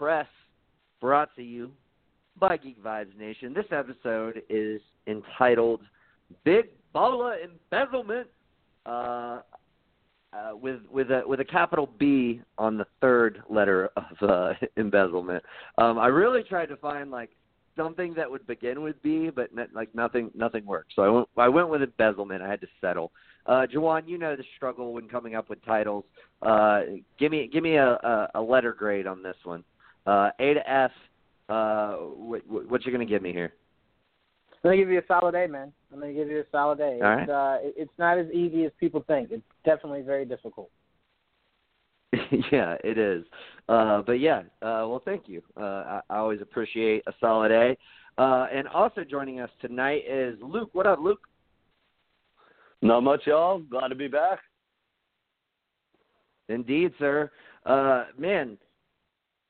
Press, brought to you by Geek Vibes Nation. This episode is entitled "Big Baller Embezzlement," uh, uh, with with a with a capital B on the third letter of uh, embezzlement. Um, I really tried to find like something that would begin with B, but like nothing nothing worked. So I went I went with embezzlement. I had to settle. Uh, Jawan, you know the struggle when coming up with titles. Uh, give me give me a, a, a letter grade on this one. Uh, a to F. Uh, what, what you gonna give me here? I'm gonna give you a solid A, man. I'm gonna give you a solid A. All it's, uh, it's not as easy as people think. It's definitely very difficult. yeah, it is. Uh, but yeah, uh, well, thank you. Uh, I, I always appreciate a solid A. Uh, and also joining us tonight is Luke. What up, Luke? Not much, y'all. Glad to be back. Indeed, sir. Uh, man,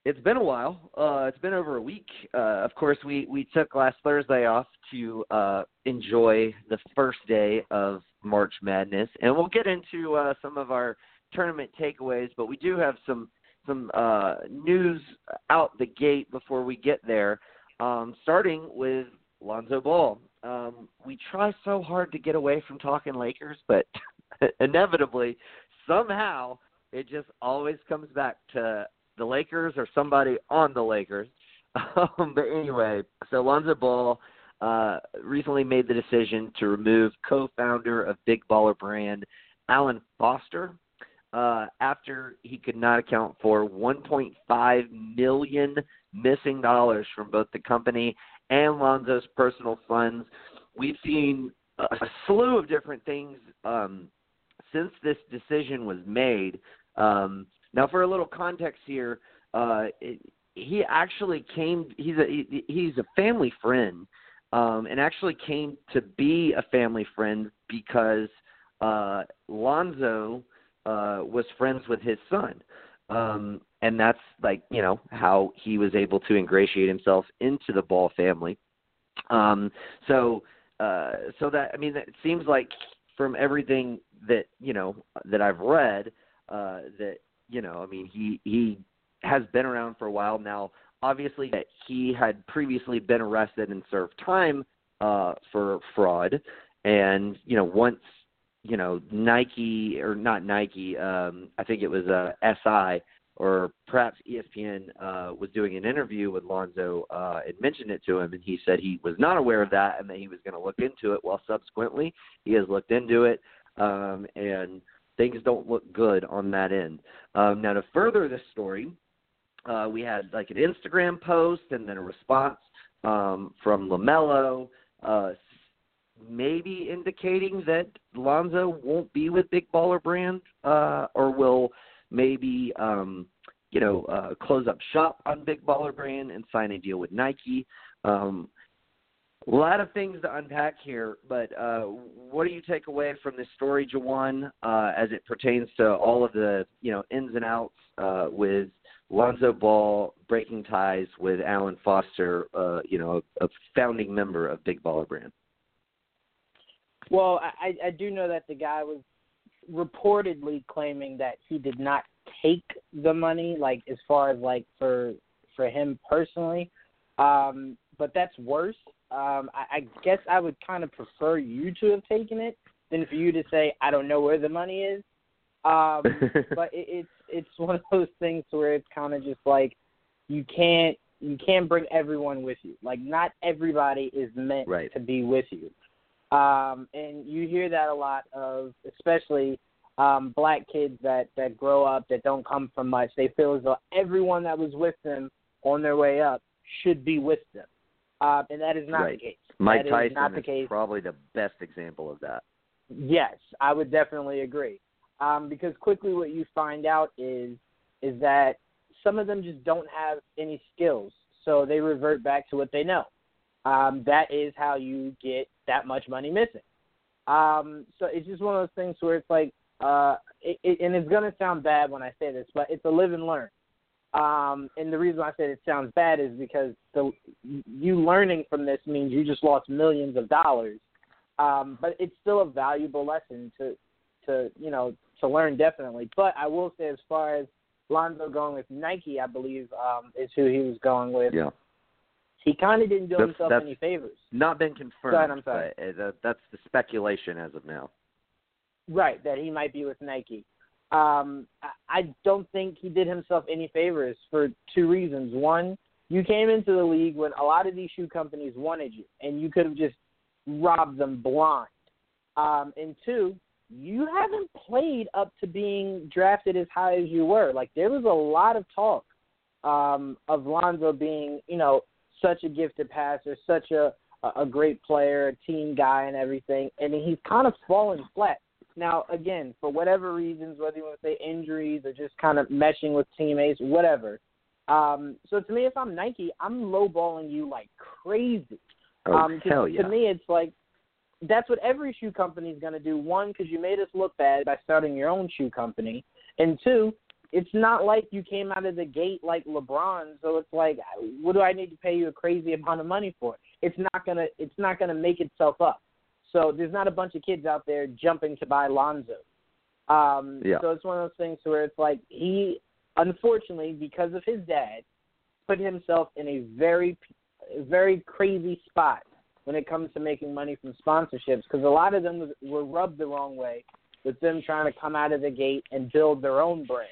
it's been a while. Uh, it's been over a week. Uh, of course, we, we took last Thursday off to uh, enjoy the first day of March Madness, and we'll get into uh, some of our tournament takeaways. But we do have some some uh, news out the gate before we get there. Um, starting with Lonzo Ball. Um, we try so hard to get away from talking Lakers, but inevitably, somehow, it just always comes back to the Lakers or somebody on the Lakers. Um, but anyway, so Lonzo Ball uh, recently made the decision to remove co-founder of Big Baller Brand, Alan Foster, uh, after he could not account for 1.5 million missing dollars from both the company and Lonzo's personal funds. We've seen a slew of different things um, since this decision was made. Um, now, for a little context here, uh, it, he actually came. He's a he, he's a family friend, um, and actually came to be a family friend because uh, Lonzo uh, was friends with his son, um, and that's like you know how he was able to ingratiate himself into the Ball family. Um, so uh, so that I mean, it seems like from everything that you know that I've read uh, that you know, I mean, he he has been around for a while now. Obviously, that he had previously been arrested and served time uh, for fraud, and you know, once you know Nike or not Nike, um, I think it was uh, SI or perhaps ESPN uh, was doing an interview with Lonzo uh, and mentioned it to him, and he said he was not aware of that and that he was going to look into it. Well, subsequently, he has looked into it, um, and things don't look good on that end. Um, now, to further this story, uh, we had like an Instagram post and then a response um, from LaMelo, uh, maybe indicating that Lonzo won't be with Big Baller Brand uh, or will maybe um, you know uh, close up shop on Big Baller Brand and sign a deal with Nike. Um, a lot of things to unpack here, but uh, what do you take away from this story, Jawan, uh, as it pertains to all of the you know ins and outs uh, with Lonzo Ball breaking ties with Alan Foster, uh, you know, a, founding member of Big Baller Brand? Well, I, I do know that the guy was reportedly claiming that he did not take the money, like as far as like for for him personally. Um, but that's worse. Um, I, I guess I would kind of prefer you to have taken it than for you to say I don't know where the money is. Um, but it, it's it's one of those things where it's kind of just like you can't you can't bring everyone with you. Like not everybody is meant right. to be with you. Um, and you hear that a lot of, especially um, black kids that that grow up that don't come from much. They feel as though everyone that was with them on their way up should be with them, uh, and that is not right. the case. Mike that Tyson is, not the is probably the best example of that. Yes, I would definitely agree. Um, because quickly, what you find out is is that some of them just don't have any skills, so they revert back to what they know. Um, that is how you get that much money missing. Um, so it's just one of those things where it's like, uh, it, it, and it's gonna sound bad when I say this, but it's a live and learn. Um, and the reason I said it sounds bad is because the you learning from this means you just lost millions of dollars. Um, but it's still a valuable lesson to to you know to learn definitely. But I will say, as far as Lonzo going with Nike, I believe um, is who he was going with. Yeah. He kind of didn't do That's- himself that's- any favors. Not been confirmed. Ahead, I'm sorry. But, uh, that's the speculation as of now. Right, that he might be with Nike. Um, I- don't think he did himself any favors for two reasons. One, you came into the league when a lot of these shoe companies wanted you, and you could have just robbed them blind. Um, and two, you haven't played up to being drafted as high as you were. Like there was a lot of talk um, of Lonzo being, you know, such a gifted passer, such a a great player, a team guy, and everything, and he's kind of fallen flat. Now, again, for whatever reasons, whether you want to say injuries or just kind of meshing with teammates, whatever. Um, so to me, if I'm Nike, I'm lowballing you like crazy. Oh, um, hell yeah. To me, it's like that's what every shoe company is going to do. One, because you made us look bad by starting your own shoe company, and two, it's not like you came out of the gate like LeBron. So it's like, what do I need to pay you a crazy amount of money for? It's not gonna, it's not gonna make itself up. So there's not a bunch of kids out there jumping to buy Lonzo. Um, Yeah. So it's one of those things where it's like he, unfortunately, because of his dad, put himself in a very, very crazy spot when it comes to making money from sponsorships because a lot of them was, were rubbed the wrong way with them trying to come out of the gate and build their own brand.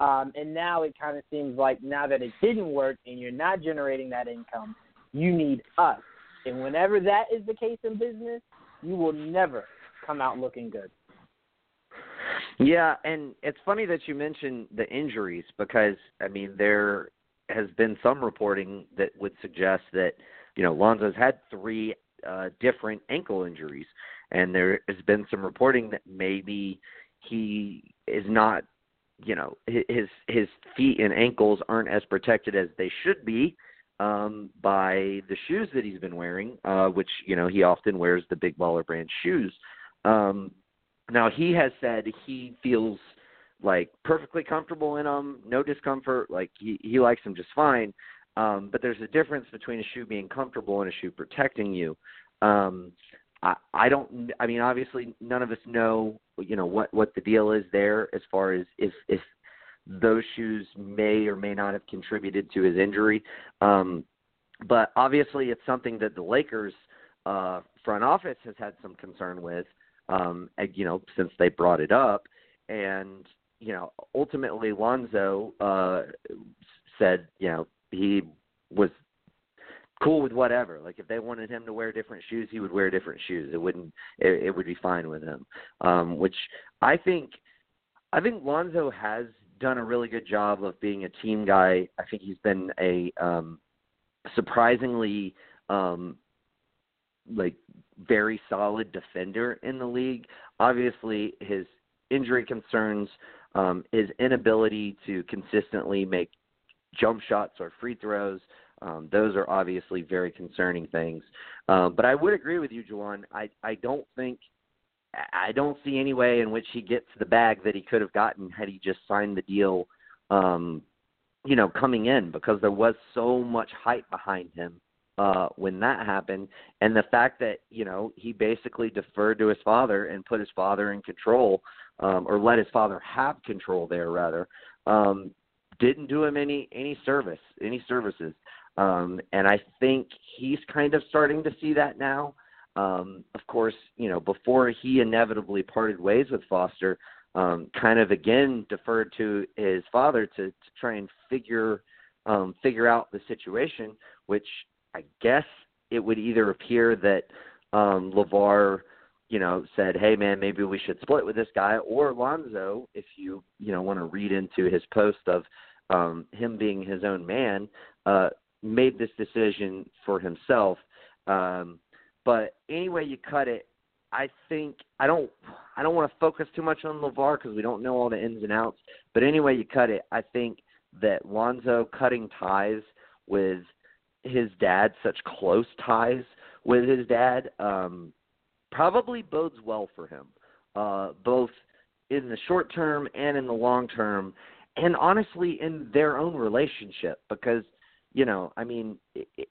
Um, and now it kind of seems like now that it didn't work and you're not generating that income, you need us. And whenever that is the case in business, you will never come out looking good. Yeah, and it's funny that you mentioned the injuries because I mean there has been some reporting that would suggest that you know Lonzo's had three uh, different ankle injuries, and there has been some reporting that maybe he is not, you know, his his feet and ankles aren't as protected as they should be um, by the shoes that he's been wearing, uh, which you know he often wears the Big Baller brand shoes. Um, now he has said he feels like perfectly comfortable in them, no discomfort. Like he he likes them just fine. Um, but there's a difference between a shoe being comfortable and a shoe protecting you. Um, I I don't. I mean, obviously, none of us know you know what what the deal is there as far as if if those shoes may or may not have contributed to his injury. Um, but obviously, it's something that the Lakers uh, front office has had some concern with um, you know, since they brought it up. And, you know, ultimately Lonzo uh, said, you know, he was cool with whatever. Like if they wanted him to wear different shoes, he would wear different shoes. It wouldn't, it, it would be fine with him. Um, which I think, I think Lonzo has done a really good job of being a team guy. I think he's been a um, surprisingly um, like very solid defender in the league. Obviously, his injury concerns, um, his inability to consistently make jump shots or free throws, um, those are obviously very concerning things. Um, but I would agree with you, Juwan. I I don't think I don't see any way in which he gets the bag that he could have gotten had he just signed the deal. Um, you know, coming in because there was so much hype behind him uh when that happened and the fact that you know he basically deferred to his father and put his father in control um or let his father have control there rather um didn't do him any any service any services um and i think he's kind of starting to see that now um of course you know before he inevitably parted ways with foster um kind of again deferred to his father to to try and figure um figure out the situation which I guess it would either appear that um LaVar, you know, said, "Hey man, maybe we should split with this guy," or Lonzo, if you you know want to read into his post of um him being his own man, uh made this decision for himself. Um but anyway you cut it, I think I don't I don't want to focus too much on LaVar because we don't know all the ins and outs. But anyway you cut it, I think that Lonzo cutting ties with his dad, such close ties with his dad, um, probably bodes well for him, uh, both in the short term and in the long term, and honestly in their own relationship. Because you know, I mean, it, it,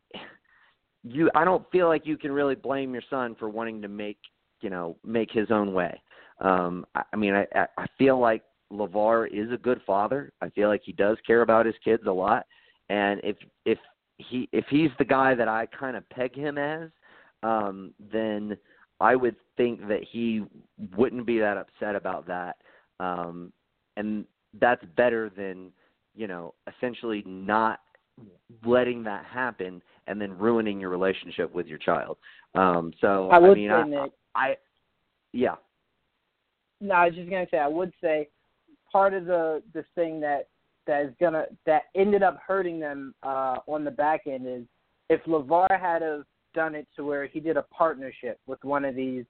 you I don't feel like you can really blame your son for wanting to make you know, make his own way. Um, I, I mean, I, I feel like LaVar is a good father. I feel like he does care about his kids a lot, and if if he if he's the guy that I kind of peg him as, um, then I would think that he wouldn't be that upset about that. Um, and that's better than, you know, essentially not letting that happen and then ruining your relationship with your child. Um, so I, would I mean, say, I, Nick, I, yeah, No, I was just gonna say I would say part of the the thing that that is gonna that ended up hurting them uh on the back end is if LaVar had have done it to where he did a partnership with one of these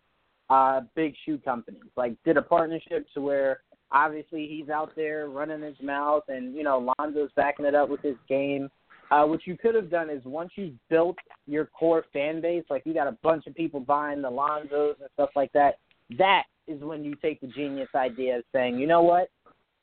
uh big shoe companies. Like did a partnership to where obviously he's out there running his mouth and, you know, Lonzo's backing it up with his game. Uh what you could have done is once you've built your core fan base, like you got a bunch of people buying the Lonzos and stuff like that, that is when you take the genius idea of saying, you know what,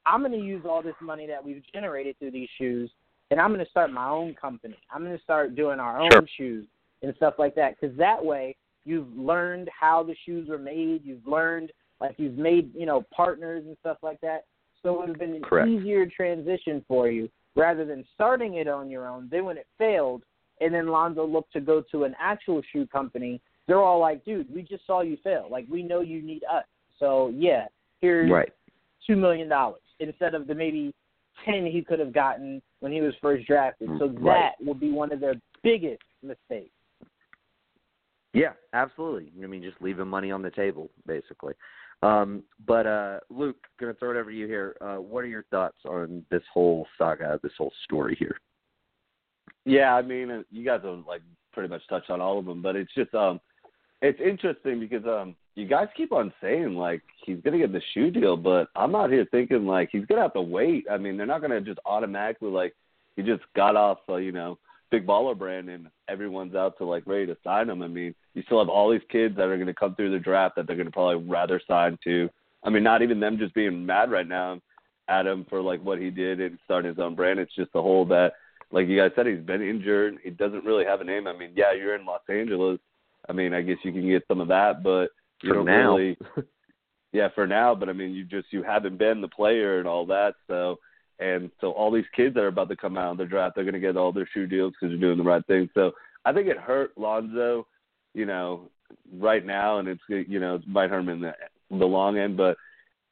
I'm going to use all this money that we've generated through these shoes, and I'm going to start my own company. I'm going to start doing our own Sure. shoes and stuff like that. Because that way, you've learned how the shoes were made. You've learned, like, you've made, you know, partners and stuff like that. So it would have been an Correct. easier transition for you rather than starting it on your own. Then when it failed, and then Lonzo looked to go to an actual shoe company, they're all like, dude, we just saw you fail. Like, we know you need us. So, yeah, here's right. two million dollars instead of the maybe ten he could have gotten when he was first drafted. So Mm, Right. that would be one of their biggest mistakes. Yeah, absolutely. I mean, just leaving money on the table, basically. Um, but uh, Luke, gonna throw it over to you here. Uh, what are your thoughts on this whole saga, this whole story here? Yeah, I mean, uh, you guys have like pretty much touched on all of them, but it's just um, it's interesting because um, you guys keep on saying like he's gonna get the shoe deal, but I'm out here thinking like he's gonna have to wait. I mean, they're not gonna just automatically like he just got off, uh, you know, big baller brand and everyone's out to like ready to sign him. I mean, you still have all these kids that are gonna come through the draft that they're gonna probably rather sign to. I mean, not even them just being mad right now at him for like what he did and starting his own brand. It's just the whole that like you guys said, he's been injured. He doesn't really have a name. I mean, yeah, you're in Los Angeles. I mean, I guess you can get some of that, but you For don't now. really. Yeah, for now, but I mean, you just you haven't been the player and all that. So, and so all these kids that are about to come out in the draft, they're going to get all their shoe deals because they're doing the right thing. So, I think it hurt Lonzo, you know, right now, and it's you know it might hurt him in the the long end, but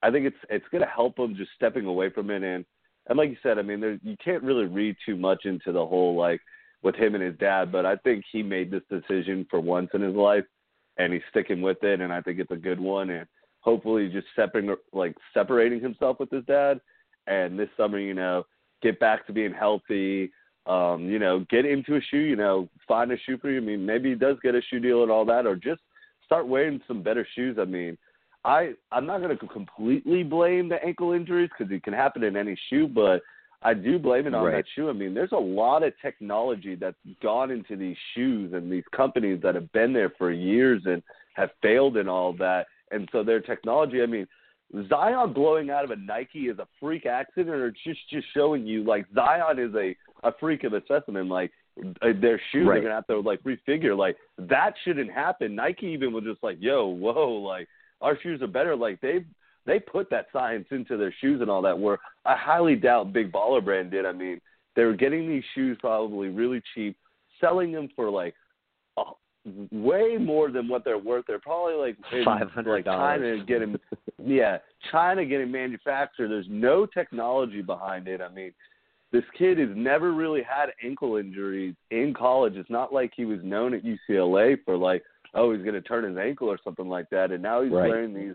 I think it's it's going to help him just stepping away from it and and like you said, I mean, there, you can't really read too much into the whole like with him and his dad, but I think he made this decision for once in his life, and he's sticking with it, and I think it's a good one, and hopefully just separating like separating himself with his dad, and this summer, you know, get back to being healthy. Um, you know, get into a shoe, you know, find a shoe for you. I mean, maybe he does get a shoe deal and all that, or just start wearing some better shoes. I mean, I I'm not going to completely blame the ankle injuries because it can happen in any shoe, but I do blame it on Right. that shoe. I mean, there's a lot of technology that's gone into these shoes and these companies that have been there for years and have failed and all that. And so their technology, I mean, Zion blowing out of a Nike is a freak accident, or just just showing you like Zion is a a freak of a specimen. Like uh, their shoes Right. are gonna have to like refigure. Like that shouldn't happen. Nike even was just like, yo, whoa, like our shoes are better. Like they they put that science into their shoes and all that. Where I highly doubt Big Baller Brand did. I mean, they were getting these shoes probably really cheap, selling them for like way more than what they're worth. They're probably like Five hundred like China dollars. getting yeah, China getting manufactured. There's no technology behind it. I mean, this kid has never really had ankle injuries in college. It's not like he was known at UCLA for like, oh, he's going to turn his ankle or something like that. And now he's Right. wearing these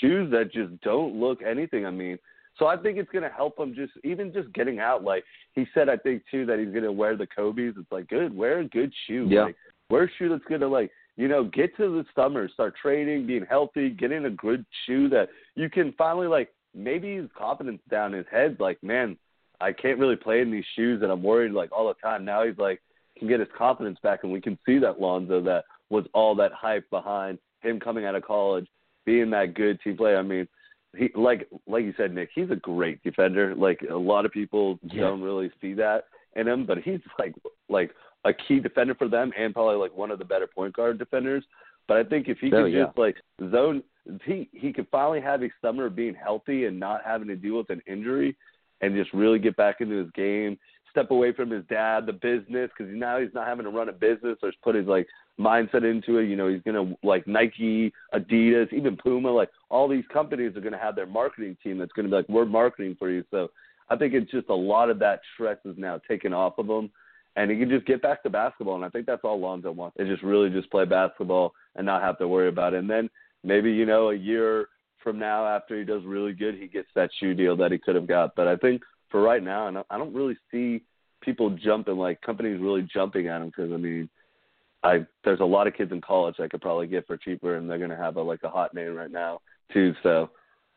shoes that just don't look anything. I mean, so I think it's going to help him just even just getting out. Like he said, I think too that he's going to wear the Kobe's. It's like good, wear a good shoe. Yeah. Like wear a shoe that's going to like you know, get to the summer, start training, being healthy, getting a good shoe that you can finally like maybe his confidence down his head, like, man, I can't really play in these shoes and I'm worried like all the time. Now he's like can get his confidence back and we can see that Lonzo that was all that hype behind him coming out of college, being that good team player. I mean, he like like you said, Nick, he's a great defender. Like a lot of people Yeah. don't really see that in him, but he's like like a key defender for them and probably like one of the better point guard defenders. But I think if he Oh, could yeah. just like zone, he he could finally have a summer of being healthy and not having to deal with an injury, and just really get back into his game, step away from his dad, the business, because now he's not having to run a business or just put his like mindset into it. You know, he's gonna like Nike, Adidas, even Puma, like all these companies are gonna have their marketing team that's gonna be like, we're marketing for you. So I think it's just a lot of that stress is now taken off of him. And he can just get back to basketball, and I think that's all Lonzo wants. Is just really just play basketball and not have to worry about it. And then maybe you know a year from now, after he does really good, he gets that shoe deal that he could have got. But I think for right now, and I don't really see people jumping like companies really jumping at him because I mean, I there's a lot of kids in college I could probably get for cheaper, and they're gonna have a like a hot name right now too. So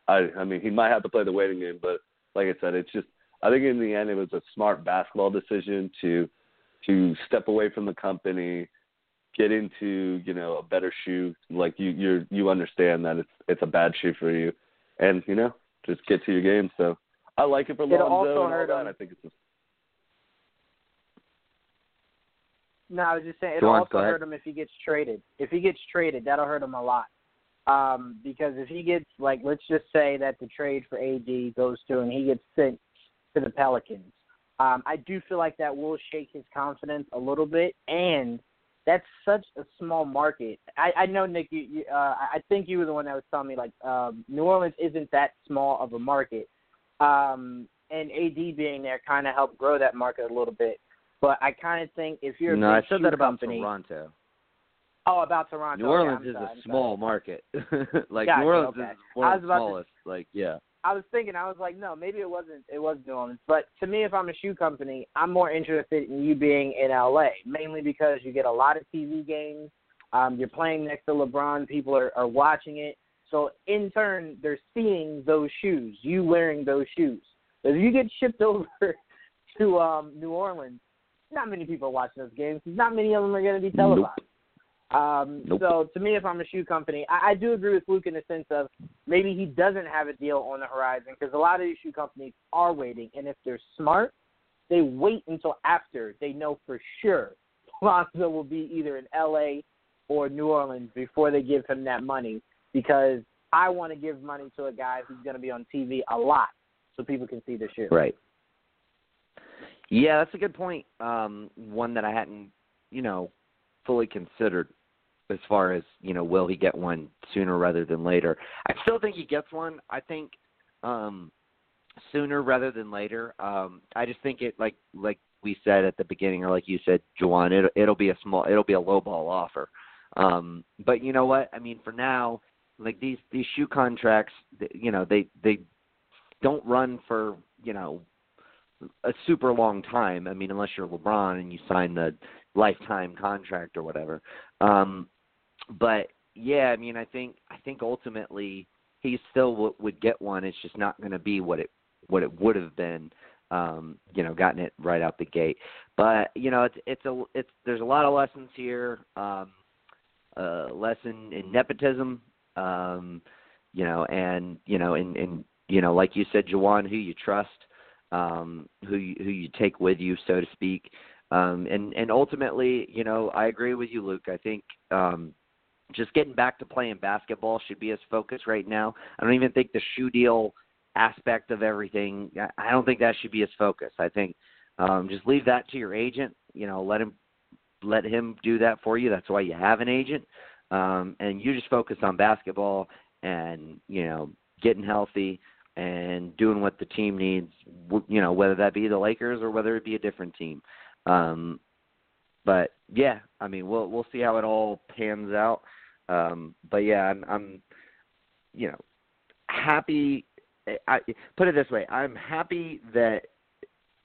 I I mean, he might have to play the waiting game, but like I said, it's just I think in the end it was a smart basketball decision to to step away from the company, get into you know a better shoe. Like you you're you understand that it's it's a bad shoe for you, and you know just get to your game. So I like it for It'll Lonzo also and all hurt that. him. I think it's just, No, I was just saying it'll on, also go hurt him if he gets traded. If he gets traded, that'll hurt him a lot. Um, because if he gets like let's just say that the trade for AD goes through and he gets sent to the Pelicans, um, I do feel like that will shake his confidence a little bit and that's such a small market. I, I know Nick you, you uh I think you were the one that was telling me like um New Orleans isn't that small of a market. Um and AD being there kind of helped grow that market a little bit. But I kind of think if you're a no, I said that about company, Toronto. Oh, about Toronto. New Orleans is sorry, a small sorry. market. like Gotcha, New Orleans okay. is one of the about to- smallest. Like yeah. I was thinking, I was like, no, maybe it wasn't. It was New Orleans. But to me, if I'm a shoe company, I'm more interested in you being in LA, mainly because you get a lot of TV games. Um, you're playing next to LeBron. People are, are watching it. So in turn, they're seeing those shoes, you wearing those shoes. If you get shipped over to um, New Orleans, not many people are watching those games. Not many of them are going to be televised. Um, Nope. So to me, if I'm a shoe company, I, I do agree with Luke in the sense of maybe he doesn't have a deal on the horizon because a lot of these shoe companies are waiting, and if they're smart, they wait until after they know for sure Lonzo will be either in L.A. or New Orleans before they give him that money because I want to give money to a guy who's going to be on TV a lot so people can see the shoe. Right. Yeah, that's a good point. Um, one that I hadn't, you know, fully considered as far as, you know, will he get one sooner rather than later. I still think he gets one. I think um sooner rather than later. Um I just think it like like we said at the beginning or like you said, Juwan, it it'll be a small it'll be a low ball offer. Um but you know what? I mean for now, like these these shoe contracts, you know, they they don't run for, you know, a super long time. I mean, unless you're LeBron and you sign the lifetime contract or whatever. Um, but yeah, I mean, I think I think ultimately he still w- would get one. It's just not going to be what it what it would have been. Um, you know, gotten it right out the gate. But you know, it's it's a it's there's a lot of lessons here. Um, uh, lesson in nepotism. Um, you know, and you know, and and you know, like you said, Jawan, who you trust um, who you, who you take with you, so to speak. Um, and and ultimately, you know, I agree with you, Luke. I think um, just getting back to playing basketball should be his focus right now. I don't even think the shoe deal aspect of everything. I- don't think that should be his focus. I think um, just leave that to your agent. You know, let him let him do that for you. That's why you have an agent. Um, and you just focus on basketball and you know getting healthy and doing what the team needs, you know, whether that be the Lakers or whether it be a different team. Um, but yeah, I mean, we'll we'll see how it all pans out. Um, but yeah, I'm, I'm, you know, happy. I put it this way: I'm happy that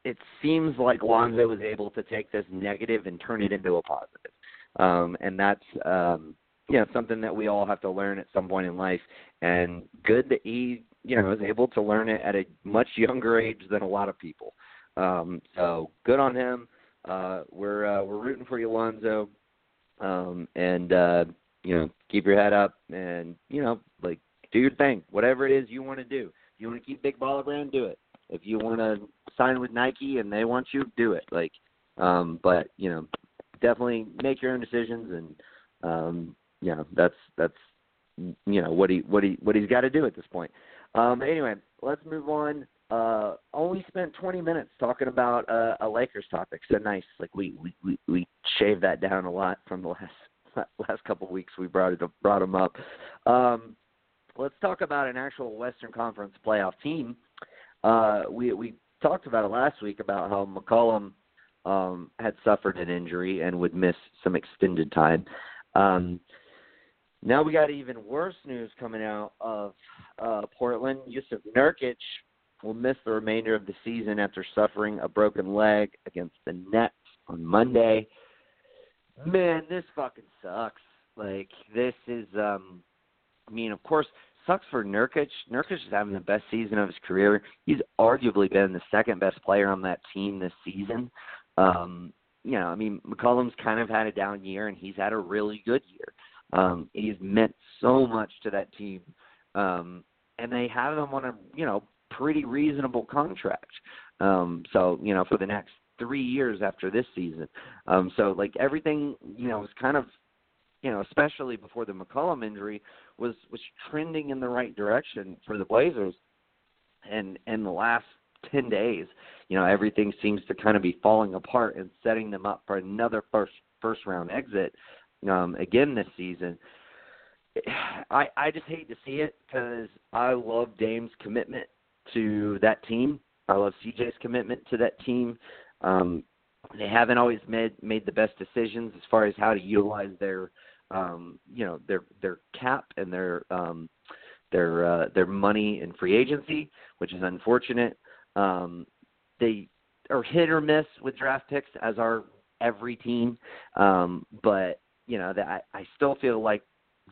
it seems like Lonzo was able to take this negative and turn it into a positive, um, and that's um, you know something that we all have to learn at some point in life. And good that he you know was able to learn it at a much younger age than a lot of people. Um, so good on him. Uh, we're uh, we're rooting for you, Lonzo, um, and uh, you know keep your head up and you know like do your thing, whatever it is you want to do. If you want to keep Big Baller Brand, do it. If you want to sign with Nike and they want you, do it. Like, um, but you know, definitely make your own decisions and um, you know that's that's you know what he what he what he's got to do at this point. Um, anyway, let's move on. Uh, only spent 20 minutes talking about uh, a Lakers topic, so nice. Like we we we, we shaved that down a lot from the last last couple of weeks. We brought it brought him up. Um, let's talk about an actual Western Conference playoff team. Uh, we we talked about it last week about how McCollum um, had suffered an injury and would miss some extended time. Um, now we got even worse news coming out of uh, Portland. Jusuf Nurkic will miss the remainder of the season after suffering a broken leg against the Nets on Monday. Man, this fucking sucks. Like this is um I mean, of course, sucks for Nurkic. Nurkic is having the best season of his career. He's arguably been the second best player on that team this season. Um, you know, I mean, McCollum's kind of had a down year, and he's had a really good year. Um, he's meant so much to that team, um, and they have him on a you know pretty reasonable contract. Um, so you know, for the next three years after this season. Um, so like everything, you know, was kind of you know, especially before the McCollum injury, was was trending in the right direction for the Blazers. And in the last ten days, you know, everything seems to kind of be falling apart and setting them up for another first first round exit um, again this season. I I just hate to see it because I love Dame's commitment to that team. I love CJ's commitment to that team. Um, they haven't always made made the best decisions as far as how to utilize their um, you know their their cap and their um, their uh, their money in free agency, which is unfortunate. Um, they are hit or miss with draft picks, as are every team. Um, but you know, that I, I still feel like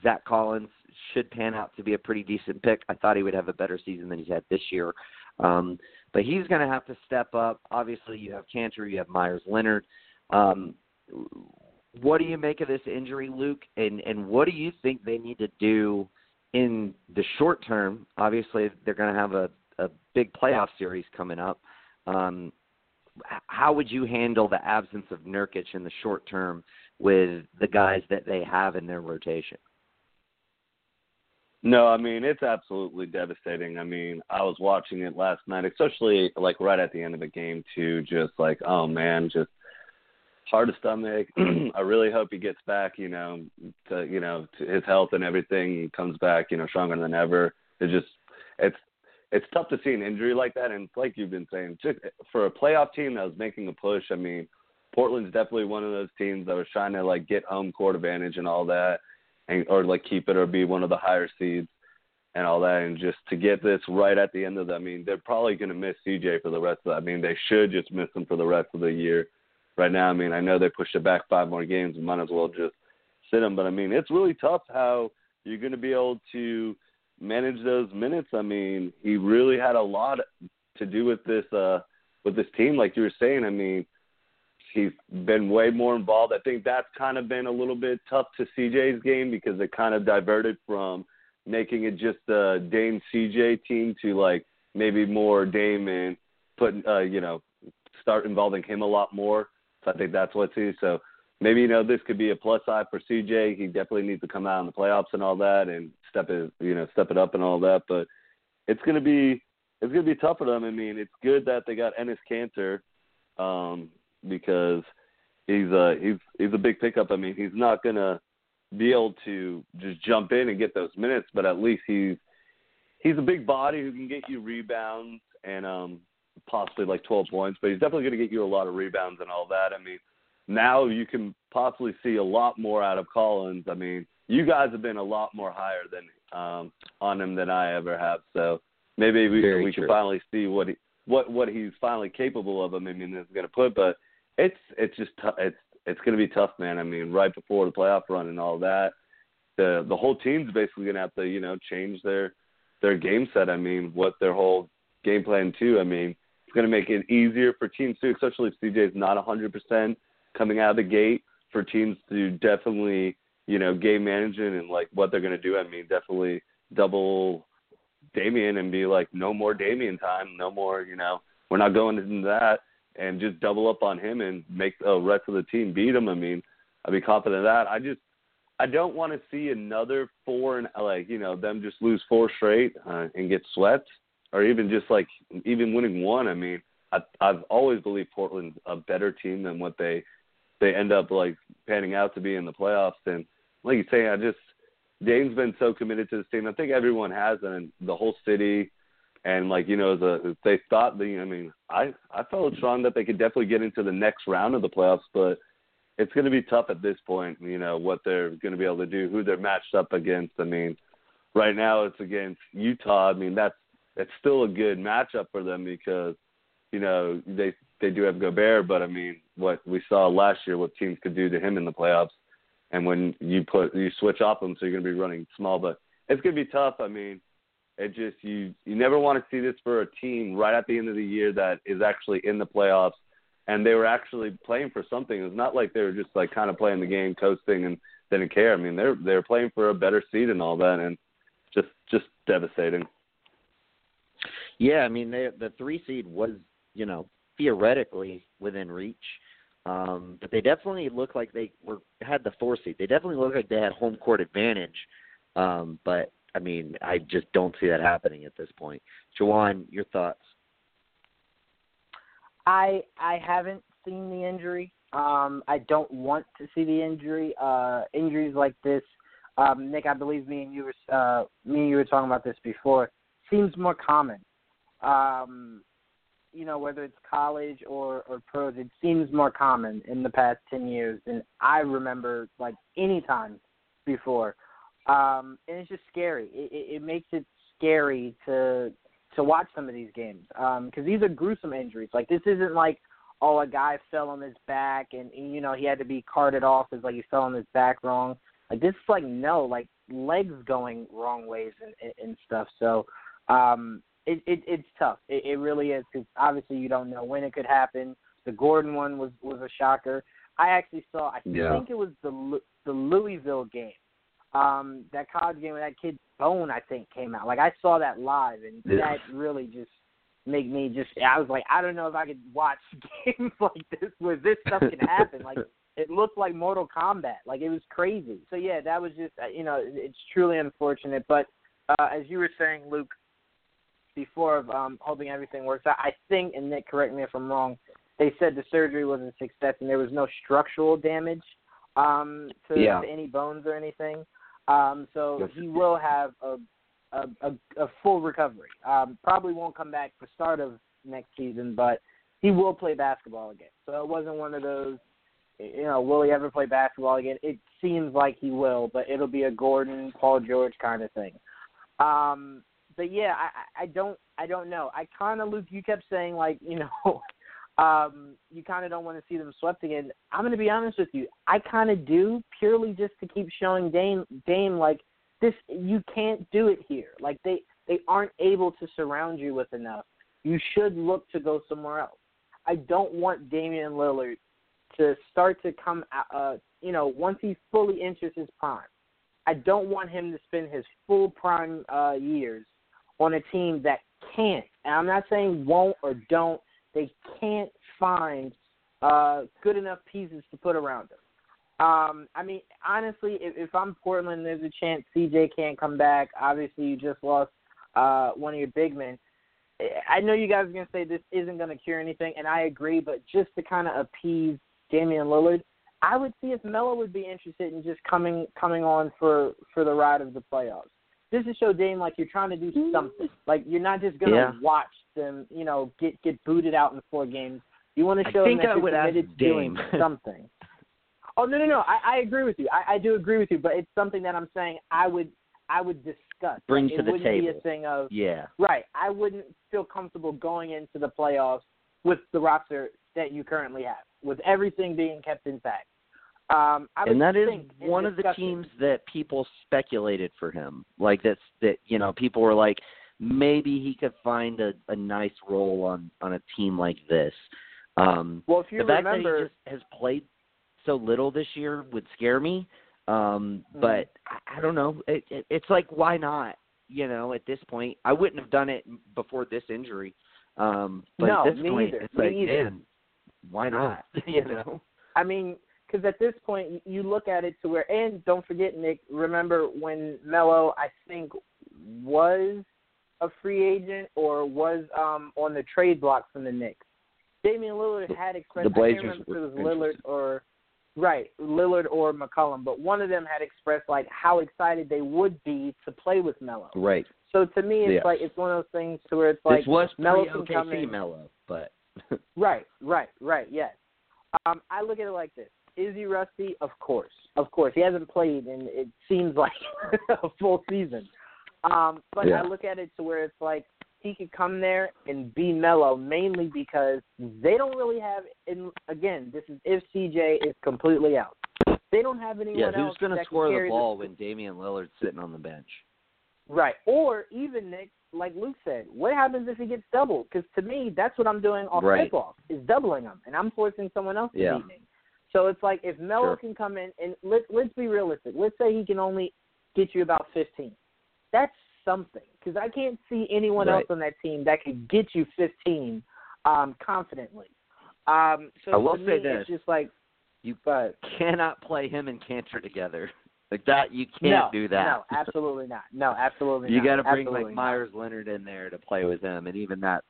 Zach Collins should pan out to be a pretty decent pick. I thought he would have a better season than he's had this year. Um, but he's going to have to step up. Obviously, you have Kanter, you have Meyers Leonard. Um, what do you make of this injury, Luke? And and what do you think they need to do in the short term? Obviously, they're going to have a a big playoff series coming up. Um, how would you handle the absence of Nurkic in the short term with the guys that they have in their rotation? No, I mean it's absolutely devastating. I mean, I was watching it last night, especially like right at the end of the game too, just like, oh man, just hard to stomach. I really hope he gets back, you know, to you know, to his health and everything He comes back, you know, stronger than ever. It's just it's it's tough to see an injury like that and like you've been saying, just for a playoff team that was making a push, I mean, Portland's definitely one of those teams that was trying to like get home court advantage and all that and or like keep it or be one of the higher seeds and all that and just to get this right at the end of that, I mean, they're probably gonna miss CJ for the rest of that. I mean, they should just miss him for the rest of the year right now. I mean, I know they pushed it back five more games. Might as well just sit him. But I mean, it's really tough how you're going to be able to manage those minutes. I mean, he really had a lot to do with this uh with this team, like you were saying. I mean, he's been way more involved. I think that's kind of been a little bit tough to CJ's game because it kind of diverted from making it just a Dame CJ team to like maybe more Dame and put uh, you know start involving him a lot more so I think that's what too. So maybe you know this could be a plus side for CJ. He definitely needs to come out in the playoffs and all that, and step it you know step it up and all that. But it's gonna be it's gonna be tough for them. I mean, it's good that they got Ennis Kanter um, because he's a he's he's a big pickup. I mean, he's not gonna be able to just jump in and get those minutes, but at least he's he's a big body who can get you rebounds and um possibly like 12 points, but he's definitely going to get you a lot of rebounds and all that. I mean, now you can possibly see a lot more out of Collins. I mean, you guys have been a lot more higher than um, on him than I ever have. So maybe we Very we true. can finally see what he what what he's finally capable of. I mean, this is going to put, but it's it's just t- it's it's going to be tough, man. I mean, right before the playoff run and all that, the the whole team's basically going to have to you know change their their game set. I mean, what their whole game plan too. I mean, it's going to make it easier for teams too, especially if CJ's not a 100% coming out of the gate for teams to definitely, you know, game managing and like what they're going to do. I mean, definitely double Damian and be like, no more Damian time, no more, you know, we're not going into that and just double up on him and make the rest of the team beat him. I mean, I'd be confident of that. I just, I don't want to see another four and like you know them just lose four straight uh, and get swept, or even just like even winning one. I mean, I, I've always believed Portland's a better team than what they they end up like panning out to be in the playoffs. And like you say, I just Dame's been so committed to this team. I think everyone has, and the whole city. And like you know, the they thought the I mean, I I felt strong that they could definitely get into the next round of the playoffs, but it's going to be tough at this point. You know what they're going to be able to do, who they're matched up against. I mean, right now it's against Utah. I mean that's it's still a good matchup for them because you know they they do have Gobert, but I mean what we saw last year, what teams could do to him in the playoffs, and when you put you switch off them, so you're going to be running small, but it's going to be tough. I mean, it just you you never want to see this for a team right at the end of the year that is actually in the playoffs and they were actually playing for something. It was not like they were just like kind of playing the game, coasting, and didn't care. I mean, they're they're playing for a better seed and all that, and just just devastating. Yeah, I mean, they, the three seed was you know theoretically within reach, um, but they definitely looked like they were had the four seed. They definitely looked like they had home court advantage, um, but I mean, I just don't see that happening at this point. Jawan, your thoughts? I I haven't seen the injury. Um, I don't want to see the injury. Uh, injuries like this, um, Nick. I believe me and you were uh, me and you were talking about this before. Seems more common. Um, you know, whether it's college or or pros, it seems more common in the past ten years than I remember, like any time before. Um, and it's just scary. It, it, it makes it scary to to watch some of these games because um, these are gruesome injuries. Like this isn't like oh a guy fell on his back and, and you know he had to be carted off as like he fell on his back wrong. Like this is like no like legs going wrong ways and, and, and stuff. So um, it, it it's tough. It, it really is because obviously you don't know when it could happen. The Gordon one was was a shocker. I actually saw. I yeah. think it was the the Louisville game um, that college game where that kid Bone I think came out. Like I saw that live, and yeah. that really just made me just. I was like, I don't know if I could watch games like this where this stuff can happen. like it looked like Mortal Kombat. Like it was crazy. So yeah, that was just uh, you know it's truly unfortunate. But uh, as you were saying, Luke, before of um, hoping everything works out, I think, and Nick, correct me if I'm wrong. They said the surgery was a success and there was no structural damage um, to, yeah. to any bones or anything. Um, so he will have a, a, a, a full recovery. Um, probably won't come back for start of next season, but he will play basketball again. So it wasn't one of those, you know, will he ever play basketball again? It seems like he will, but it'll be a Gordon, Paul George kind of thing. Um, but yeah, I, I don't, I don't know. I kind of, Luke, you kept saying like, you know, um, you kind of don't want to see them swept again. I'm going to be honest with you. I kind of do purely just to keep showing Dame Dame like this. You can't do it here. Like they they aren't able to surround you with enough. You should look to go somewhere else. I don't want Damian Lillard to start to come. out. Uh, you know, once he fully enters his prime, I don't want him to spend his full prime uh, years on a team that can't. And I'm not saying won't or don't they can't find uh, good enough pieces to put around him. Um, I mean, honestly, if, if I'm Portland, there's a chance CJ can't come back. Obviously, you just lost uh, one of your big men. I know you guys are going to say this isn't going to cure anything, and I agree, but just to kind of appease Damian Lillard, I would see if Melo would be interested in just coming coming on for for the ride of the playoffs. This is show Dame like you're trying to do something. Like you're not just going to yeah. watch them, you know, get get booted out in four games. You want to show I them that I you're would committed ask to doing something. Oh no no no! I, I agree with you. I, I do agree with you, but it's something that I'm saying I would I would discuss. Bring like, to it the wouldn't Be a thing of Yeah. right. I wouldn't feel comfortable going into the playoffs with the roster that you currently have, with everything being kept intact. Um, I and that is one of the teams that people speculated for him. Like that's that you know people were like maybe he could find a, a nice role on on a team like this. Um, Well, if you the fact remember, that he just has played so little this year would scare me. Um, Mhm. but I, I don't know. It, it, it's like why not? You know, at this point, I wouldn't have done it before this injury. Um, but No, at this me point, either. it's Me like, either. man, why not? you know. I mean, because at this point you look at it to where, and don't forget, Nick. Remember when Melo, I think, was a free agent or was um on the trade block from the Knicks. Damian Lillard had expressed. The Blazers I can't remember if it was Lillard or right Lillard or McCollum, but one of them had expressed like how excited they would be to play with Melo. Right. So to me, it's Yeah. like it's one of those things to where it's like this was Melo can come in. Melo, but Right, right, right. Yes. Um, I look at it like this: Is he rusty? Of course, of course. He hasn't played, and it seems like a full season. Um, but Yeah. I look at it to where it's like he could come there and be Melo, mainly because they don't really have. And again, this is if CJ is completely out. They don't have anyone yeah, who's going to score the ball when Damian Lillard's sitting on the bench? Right. Or even Nick, like Luke said, what happens if he gets doubled? Because to me, that's what I'm doing off Right. tip-off is doubling him, and I'm forcing someone else to Yeah. beat me. So it's like if Melo Sure. can come in and let let's be realistic. Let's say he can only get you about 15. That's something because I can't see anyone Right. else on that team that could get you 15 um, confidently. Um, so I will say me, this. it's just like You but cannot play him and Kanter together like that. You can't no, do that. No, absolutely not. No, absolutely not. you got to bring Absolutely like not. Meyers Leonard in there to play with him, and even that's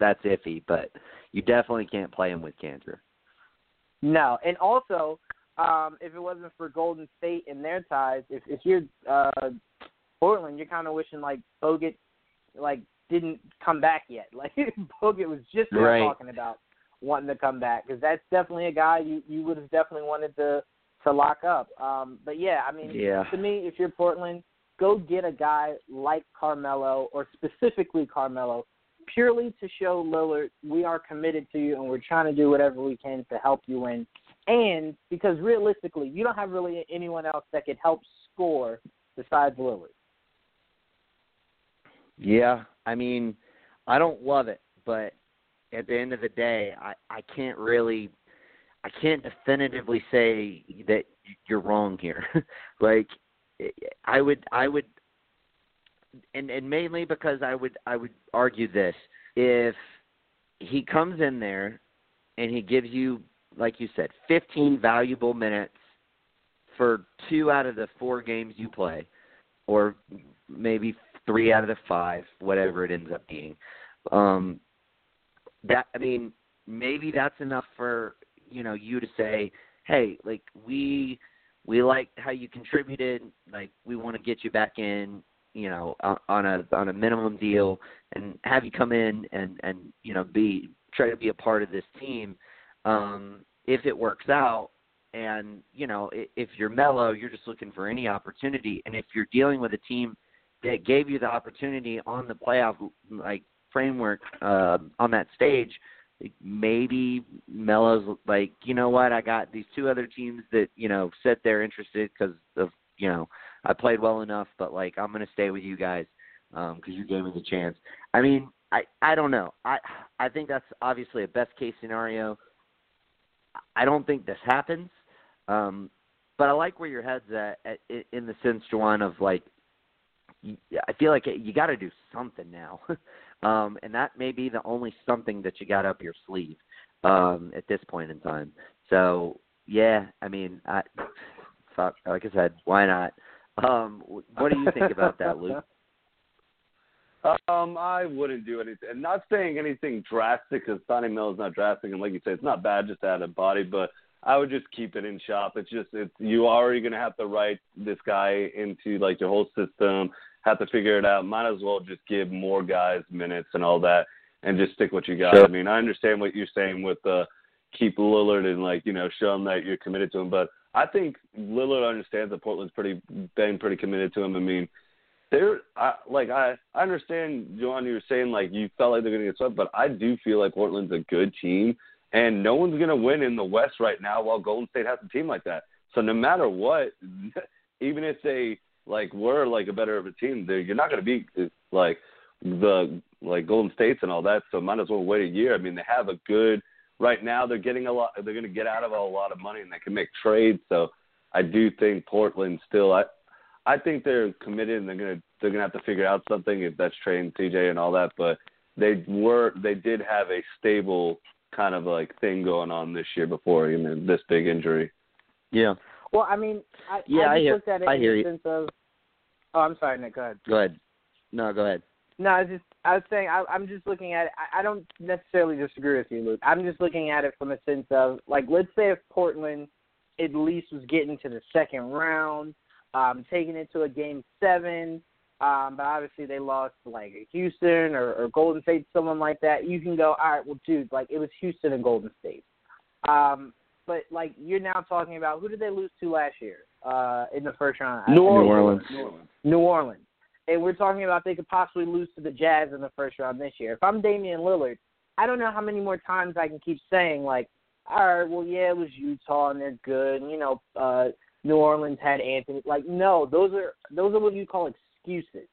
that's iffy. But you definitely can't play him with Kanter. No, and also, um, if it wasn't for Golden State and their ties, if if you're uh, Portland, you're kind of wishing like Bogut like didn't come back yet. Like Bogut was just Right. talking about wanting to come back because that's definitely a guy you you would have definitely wanted to to lock up. Um, but yeah, I mean, Yeah. to me, if you're Portland, go get a guy like Carmelo or specifically Carmelo, purely to show Lillard we are committed to you and we're trying to do whatever we can to help you win. And because realistically, you don't have really anyone else that could help score besides Lillard. Yeah, I mean, I don't love it, but at the end of the day, I I can't really, I can't definitively say that you're wrong here. like, I would I would, and and mainly because I would I would argue this: if he comes in there and he gives you, like you said, 15 valuable minutes for two out of the four games you play, or maybe three out of the five, whatever it ends up being. Um, that I mean, maybe that's enough for you know you to say, hey, like we we like how you contributed, like we want to get you back in, you know, on- on a on a minimum deal, and have you come in and and you know be try to be a part of this team. Um, if it works out, and you know if you're Melo, you're just looking for any opportunity, and if you're dealing with a team that gave you the opportunity on the playoff like framework uh, on that stage, maybe Melo's like, you know what, I got these two other teams that you know said they're interested because of you know I played well enough, but like I'm gonna stay with you guys because you gave me the chance. I mean, I I don't know. I I think that's obviously a best case scenario. I don't think this happens, um, but I like where your head's at, at in the sense, Juwan, of like I feel like you got to do something now, um, and that may be the only something that you got up your sleeve um, at this point in time. So yeah, I mean, I, fuck, like I said, why not? Um, what do you think about that, Luke? Um, I wouldn't do anything. And not saying anything drastic because Sonny Mill is not drastic, and like you say, it's not bad just to add a body, but I would just keep it in shop. It's just it's you already gonna have to write this guy into like your whole system, have to figure it out. Might as well just give more guys minutes and all that, and just stick what you got. Sure. I mean, I understand what you're saying with uh, keep Lillard and like you know show him that you're committed to him, but I think Lillard understands that Portland's pretty been pretty committed to him. I mean they're I, like I I understand John you were saying like you felt like they're gonna get swept, but I do feel like Portland's a good team and no one's gonna win in the West right now while Golden State has a team like that. So no matter what, even if they like were like a better of a team, they you're not gonna be like the like Golden States and all that. So might as well wait a year. I mean they have a good right now they're getting a lot they're gonna get out of a lot of money and they can make trades. So I do think Portland still I I think they're committed and they're gonna they're gonna have to figure out something if that's trading CJ and all that. But they were they did have a stable kind of like thing going on this year before you know this big injury. Yeah. Well, I mean, I, yeah, I just hear, looked at it I in hear the you. sense of. Oh, I'm sorry, Nick. Go ahead. Go ahead. No, go ahead. No, I was just I was saying I, I'm just looking at it. I, I don't necessarily disagree with you, Luke. I'm just looking at it from a sense of like, let's say if Portland at least was getting to the second round, um, taking it to a game seven, um, but obviously they lost like Houston or, or Golden State, someone like that. You can go, all right, well, dude, like it was Houston and Golden State. Um, but like you're now talking about who did they lose to last year uh, in the first round? New Orleans. New Orleans. New Orleans. And we're talking about they could possibly lose to the Jazz in the first round this year. If I'm Damian Lillard, I don't know how many more times I can keep saying like, all right, well, yeah, it was Utah and they're good. And, you know, uh, New Orleans had Anthony. Like, no, those are those are what you call excuses.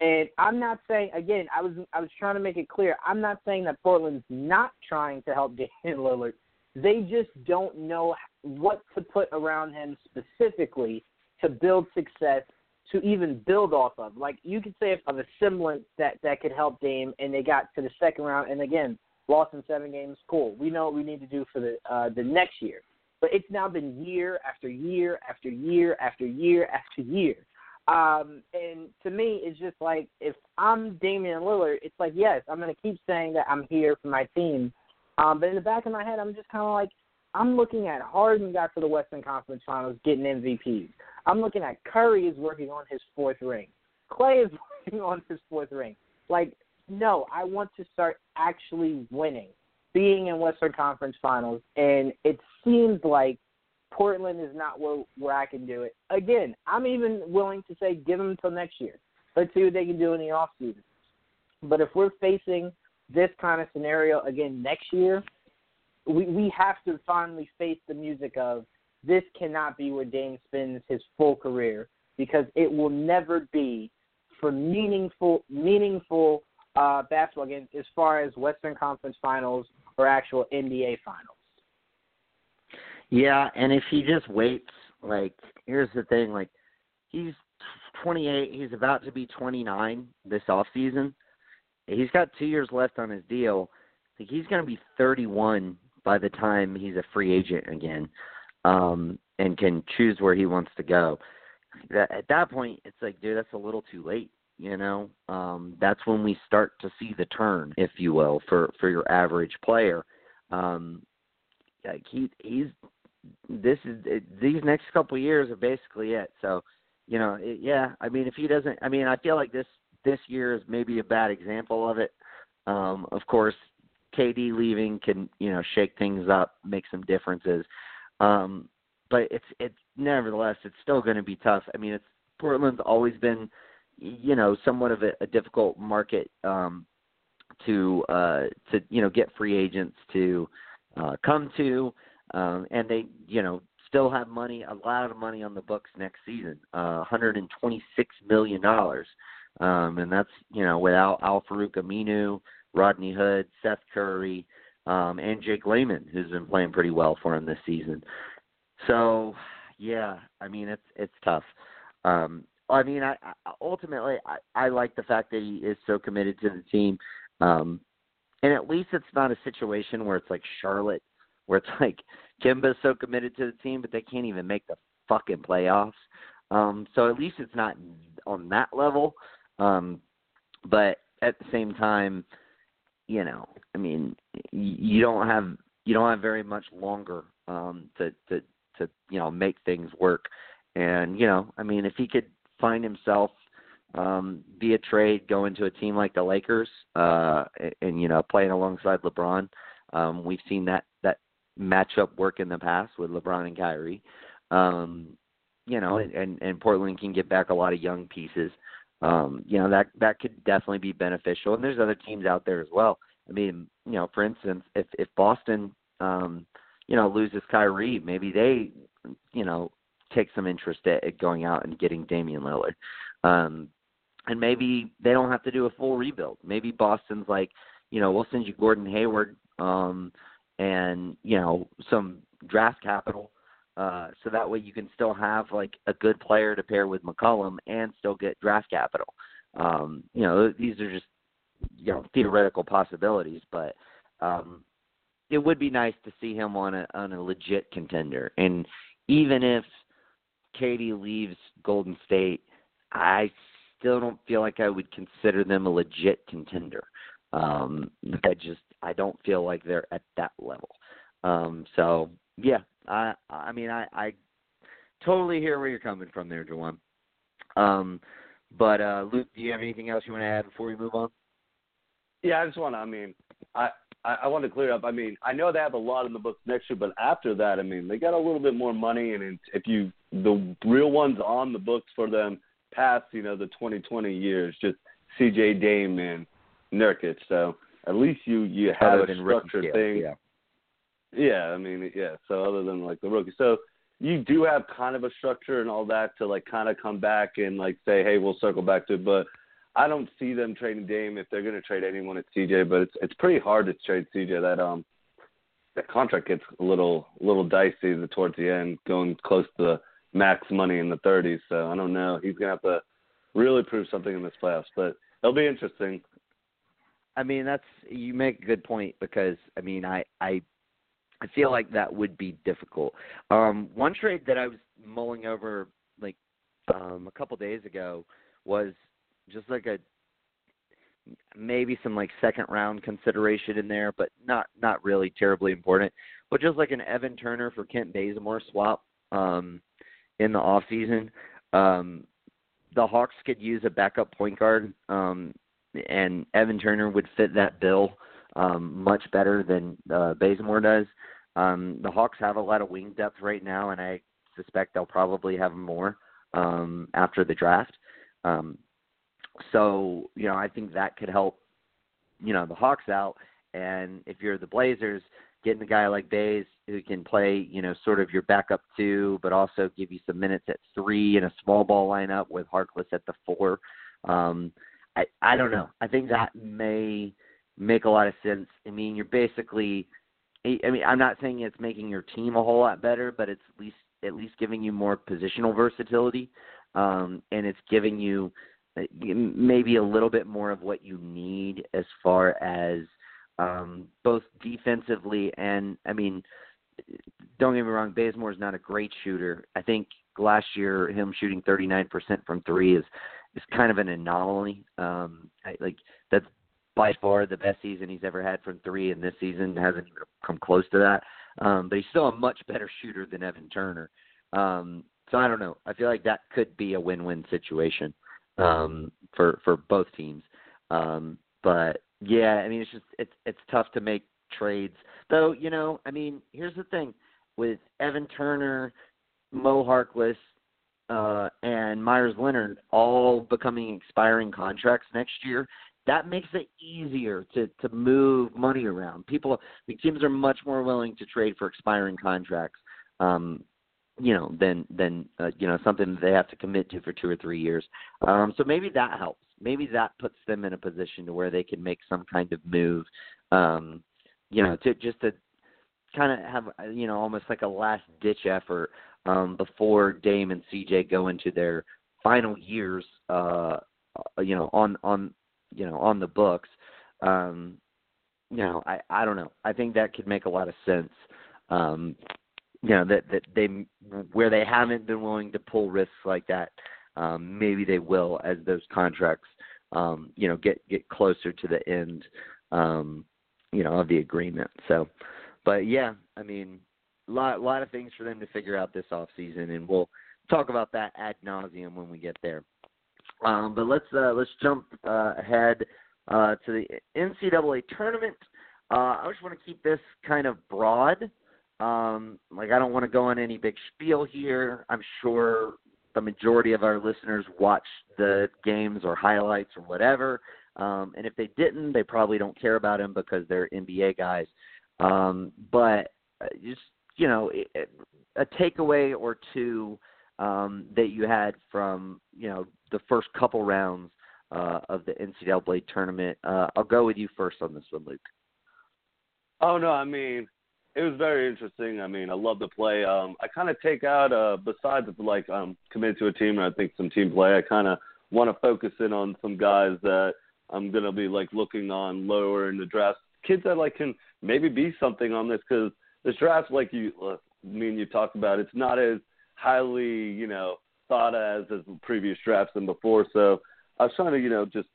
And I'm not saying again. I was I was trying to make it clear. I'm not saying that Portland's not trying to help Damian Lillard. They just don't know what to put around him specifically to build success to even build off of. Like you could say of a semblance that that could help Dame, and they got to the second round, and again lost in seven games. Cool. We know what we need to do for the uh, the next year. But it's now been year after year after year after year after year. Um, and to me, it's just like if I'm Damian Lillard, it's like yes, I'm going to keep saying that I'm here for my team. Um, but in the back of my head, I'm just kind of like I'm looking at Harden got to the Western Conference Finals, getting MVPs. I'm looking at Curry is working on his fourth ring. Clay is working on his fourth ring. Like, no, I want to start actually winning, being in Western Conference Finals, and it seems like Portland is not where where I can do it. Again, I'm even willing to say give them until next year. Let's see what they can do in the off season. But if we're facing this kind of scenario again next year, we we have to finally face the music of this cannot be where Dame spends his full career because it will never be for meaningful meaningful uh, basketball games as far as Western Conference Finals or actual NBA Finals. Yeah, and if he just waits, like here's the thing, like he's 28, he's about to be 29 this off season. He's got 2 years left on his deal. Like he's going to be 31 by the time he's a free agent again. Um and can choose where he wants to go. That, at that point, it's like, dude, that's a little too late. You know, um, that's when we start to see the turn, if you will, for for your average player. Um, like he he's this is these next couple of years are basically it. So, you know, it, yeah. I mean, if he doesn't, I mean, I feel like this this year is maybe a bad example of it. Um, of course, KD leaving can you know shake things up, make some differences. Um, but it's it's nevertheless it's still going to be tough. I mean, it's Portland's always been, you know, somewhat of a, a difficult market um, to uh, to you know get free agents to uh, come to, um, and they you know still have money, a lot of money on the books next season, uh, 126 million dollars, um, and that's you know without Al Farouq Aminu, Rodney Hood, Seth Curry. Um, and Jake Layman, who's been playing pretty well for him this season. So, yeah, I mean it's it's tough. Um, I mean, I, I ultimately I, I like the fact that he is so committed to the team, um, and at least it's not a situation where it's like Charlotte, where it's like Kemba's so committed to the team, but they can't even make the fucking playoffs. Um, so at least it's not on that level. Um, but at the same time, you know, I mean, you don't have you don't have very much longer um, to to to you know make things work. And you know, I mean, if he could find himself um, via trade going to a team like the Lakers uh, and, and you know playing alongside LeBron, um, we've seen that that matchup work in the past with LeBron and Kyrie. Um, you know, and and Portland can get back a lot of young pieces. Um, you know that that could definitely be beneficial. And there's other teams out there as well. I mean, you know, for instance, if if Boston, um, you know, loses Kyrie, maybe they, you know, take some interest at, at going out and getting Damian Lillard. Um, and maybe they don't have to do a full rebuild. Maybe Boston's like, you know, we'll send you Gordon Hayward um, and you know some draft capital, uh, so that way you can still have like a good player to pair with McCollum and still get draft capital. Um, you know, these are just you know theoretical possibilities, but um, it would be nice to see him on a on a legit contender. And even if KD leaves Golden State, I still don't feel like I would consider them a legit contender. Um, I just I don't feel like they're at that level. Um, so yeah, I I mean I I totally hear where you're coming from there, Jawan. Um, but uh, Luke, do you have anything else you want to add before we move on? Yeah, I just want to. I mean, I I, I want to clear up. I mean, I know they have a lot in the books next year, but after that, I mean, they got a little bit more money, and if you the real ones on the books for them past, you know, the 2020 years, just C.J. Dame and Nurkic. So at least you you have a structured thing. Yeah. Yeah, I mean, yeah. So other than like the rookie, so you do have kind of a structure and all that to like kind of come back and like say, hey, we'll circle back to it. But I don't see them trading Dame if they're going to trade anyone at CJ. But it's it's pretty hard to trade CJ. That um that contract gets a little little dicey towards the end, going close to the max money in the 30s. So I don't know. He's to have to really prove something in this playoffs. But it'll be interesting. I mean, that's you make a good point because I mean, I I I feel like that would be difficult. Um, one trade that I was mulling over like um, a couple days ago was just like a maybe some like second round consideration in there, but not not really terribly important. But just like an Evan Turner for Kent Bazemore swap um, in the off season. Um, the Hawks could use a backup point guard, um, and Evan Turner would fit that bill um, much better than uh, Bazemore does. Um, the Hawks have a lot of wing depth right now, and I suspect they'll probably have more um, after the draft. Um, so you know, I think that could help you know the Hawks out. And if you're the Blazers, getting a guy like Bays who can play, you know, sort of your backup two, but also give you some minutes at three in a small ball lineup with Harkless at the four. Um, I I don't know. I think that may make a lot of sense. I mean, you're basically I mean, I'm not saying it's making your team a whole lot better, but it's at least at least giving you more positional versatility, um, and it's giving you uh, maybe a little bit more of what you need as far as um, both defensively and I mean, don't get me wrong, Bazemore is not a great shooter. I think last year him shooting 39% from three is is kind of an anomaly. Um, I, like that's by far the best season he's ever had from three, and this season hasn't even come close to that. Um, but he's still a much better shooter than Evan Turner. Um, so I don't know. I feel like that could be a win-win situation um, for for both teams. Um, but yeah, I mean it's just it's it's tough to make trades. Though you know, I mean, here's the thing with Evan Turner, Mo Harkless, uh, and Meyers Leonard all becoming expiring contracts next year that makes it easier to to move money around. People, the teams are much more willing to trade for expiring contracts, um, you know, than than uh, you know something they have to commit to for two or three years. Um, so maybe that helps. Maybe that puts them in a position to where they can make some kind of move, um, you know, to just to kind of have you know almost like a last ditch effort um, before Dame and CJ go into their final years. Uh, you know, on on you know on the books. Um, you know, I I don't know. I think that could make a lot of sense. Um, you know that that they where they haven't been willing to pull risks like that, um, maybe they will as those contracts um, you know get get closer to the end um, you know of the agreement. So, but yeah, I mean, a lot lot of things for them to figure out this off season, and we'll talk about that ad nauseum when we get there. Um, but let's uh, let's jump uh, ahead uh, to the NCAA tournament. Uh, I just want to keep this kind of broad. Um, like I don't want to go on any big spiel here. I'm sure the majority of our listeners watch the games or highlights or whatever. Um, and if they didn't, they probably don't care about him because they're NBA guys. Um, but uh, just you know, a takeaway or two um, that you had from you know the first couple rounds uh, of the NCAA tournament. Uh, I'll go with you first on this one, Luke. Oh no, I mean it was very interesting. I mean, I love the play. Um, I kind of take out uh, besides like um, committed to a team and I think some team play. I kind of want to focus in on some guys that I'm gonna be like looking on lower in the draft. Kids that like can maybe be something on this because this draft, like you me and you talked about, it's not as highly, you know, thought as as previous drafts and before. So I was trying to, you know, just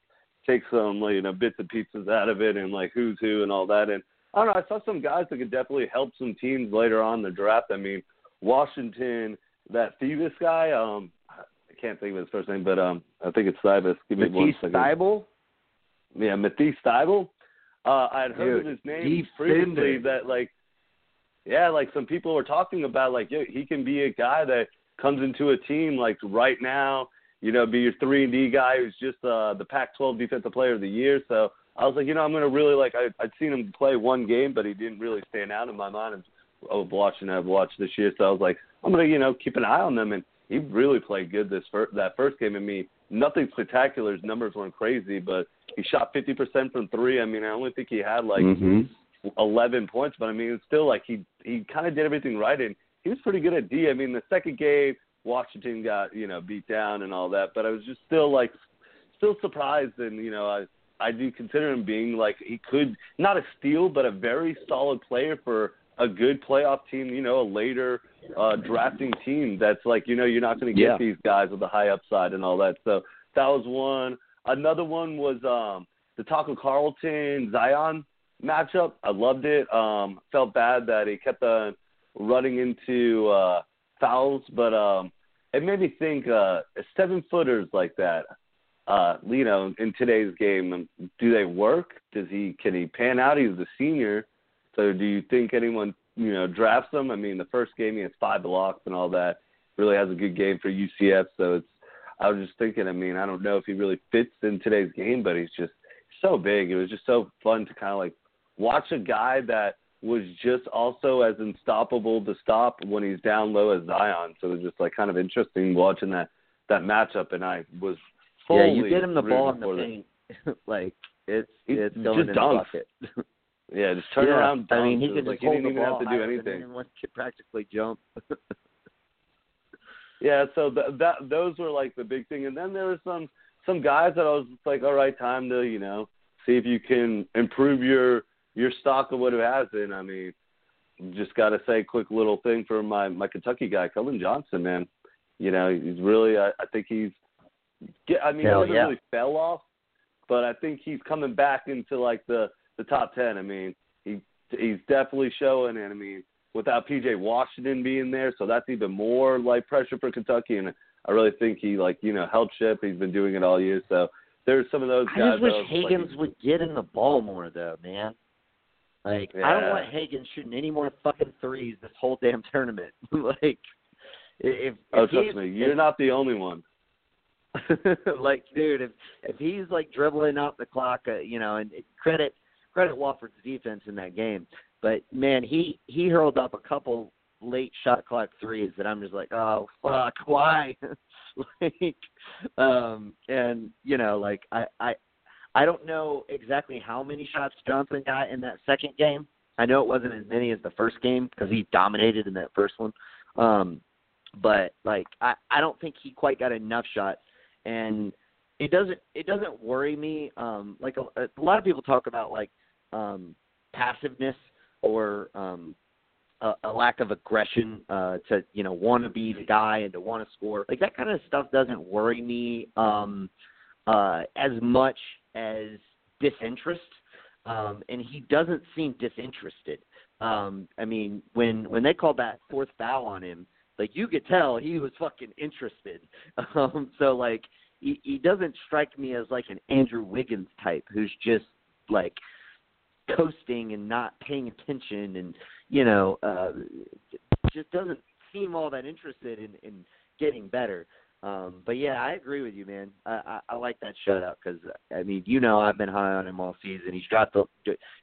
take some, you know, bits and pieces out of it and like who's who and all that. And I don't know, I saw some guys that could definitely help some teams later on in the draft. I mean, Washington, that Thievis guy, um, I can't think of his first name, but um, I think it's Thievis. Give me Matisse one second. Thybulle? Yeah, Matisse Thybulle. Uh, I had heard Dude, his name previously that like, yeah, like some people were talking about like, yeah, he can be a guy that comes into a team like right now, you know, be your three and D guy who's just uh, the Pac-12 Defensive Player of the Year. So I was like, you know, I'm gonna really like. I, I'd seen him play one game, but he didn't really stand out in my mind. Of watching, I've watched this year, so I was like, I'm gonna, you know, keep an eye on them. And he really played good this first that first game. I mean, nothing spectacular. His numbers weren't crazy, but he shot 50% from three. I mean, I only think he had like mm-hmm. 11 points, but I mean, it's still like he he kind of did everything right, and he was pretty good at D. I mean, the second game, Washington got you know beat down and all that, but I was just still like still surprised, and you know, I I do consider him being like he could not a steal, but a very solid player for a good playoff team. You know, a later uh, drafting team that's like you know you're not going to get Yeah. these guys with a high upside and all that. So that was one. Another one was um the Tacko Carlton Zion matchup. I loved it. Um, felt bad that he kept on running into uh, fouls, but um, it made me think uh, seven footers like that. Uh, you know, in today's game, um, do they work? Does he can he pan out? He's a senior, so do you think anyone you know drafts him? I mean, the first game he has five blocks and all that. Really has a good game for UCF, so it's. I was just thinking. I mean, I don't know if he really fits in today's game, but he's just so big. It was just so fun to kind of like watch a guy that was just also as unstoppable to stop when he's down low as Zion. So it was just like kind of interesting watching that that matchup, and I was Yeah, you get him the ball in the paint, like it's it's just going in the bucket. Yeah, just turn yeah. around. I mean, he was just like hold he didn't even ball have to do anything. anyone could practically jump. Yeah, so th- that those were like the big thing, and then there was some some guys that I was just like, all right, time to you know see if you can improve your your stock of what it has been. I mean, just got to say, quick little thing for my my Kentucky guy, Keldon Johnson, man. You know, he's really. I, I think he's. I mean, Hell he yeah. really fell off, but I think he's coming back into like the the top ten. I mean, he he's definitely showing, and I mean, without PJ Washington being there, so that's even more like pressure for Kentucky. And I really think he like you know helped ship. He's been doing it all year, so there's some of those I guys. just wish I like, would get in the ball more, though, man. Like I don't want Higgins shooting any more fucking threes this whole damn tournament. like if, if Oh, trust me, you're if- not the only one. like, dude, if if he's like dribbling out the clock, uh, you know, and credit credit Wofford's defense in that game, but man, he he hurled up a couple late shot clock threes that I'm just like, oh fuck, why? like, um, and you know, like I I I don't know exactly how many shots Johnson got in that second game. I know it wasn't as many as the first game because he dominated in that first one. Um, but like I I don't think he quite got enough shots and it doesn't it doesn't worry me um like a, a lot of people talk about like um passiveness or um a, a lack of aggression uh to you know want to be the guy and to want to score like that kind of stuff doesn't worry me um uh as much as disinterest um and he doesn't seem disinterested. Um i mean when when they called that fourth foul on him like you could tell he was fucking interested. Um so like he, he doesn't strike me as like an Andrew Wiggins type who's just like coasting and not paying attention and you know uh just doesn't seem all that interested in in getting better um but yeah I agree with you man I I, I like that shutout cuz I mean you know I've been high on him all season he's dropped a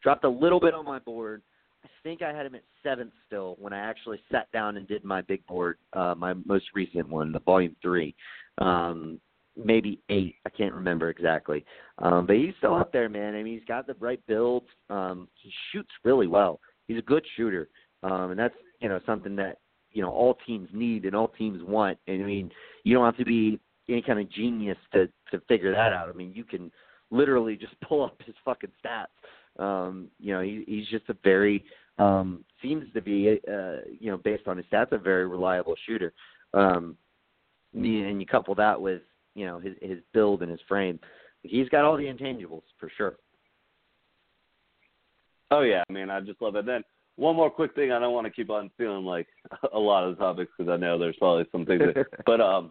dropped a little bit on my board I think I had him at seventh still when I actually sat down and did my big board, uh, my most recent one, the volume three, um, maybe eight. I can't remember exactly, um, but he's still up there, man. I mean, he's got the right build. Um, he shoots really well. He's a good shooter, um, and that's you know something that you know all teams need and all teams want. And I mean, you don't have to be any kind of genius to to figure that out. I mean, you can literally just pull up his fucking stats. Um, you know, he, he's just a very um, seems to be, uh, you know, based on his stats, a very reliable shooter. Um, and you couple that with, you know, his his build and his frame, he's got all the intangibles for sure. Oh yeah, I mean, I just love it. Then one more quick thing. I don't want to keep on feeling like a lot of topics because I know there's probably some things. That, but um,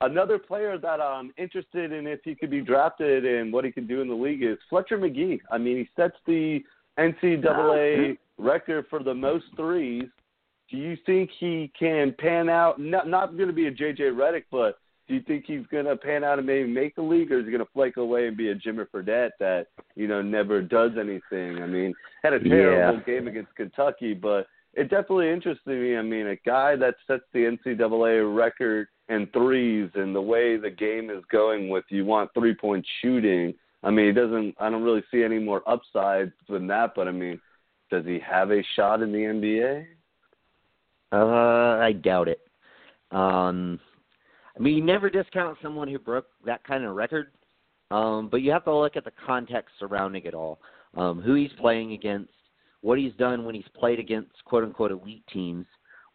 another player that I'm interested in if he could be drafted and what he can do in the league is Fletcher Magee. I mean, he sets the NCAA record for the most threes. Do you think he can pan out? Not not going to be a JJ Redick, but do you think he's going to pan out and maybe make the league, or is he going to flake away and be a Jimmer Fredette that you know never does anything? I mean, had a terrible yeah. game against Kentucky, but it definitely interested me. I mean, a guy that sets the NCAA record in threes and the way the game is going with you want three point shooting. I mean, he doesn't. I don't really see any more upside than that. But I mean, does he have a shot in the NBA? Uh, I doubt it. Um, I mean, you never discount someone who broke that kind of record, um, but you have to look at the context surrounding it all. Um, who he's playing against, what he's done when he's played against quote unquote elite teams,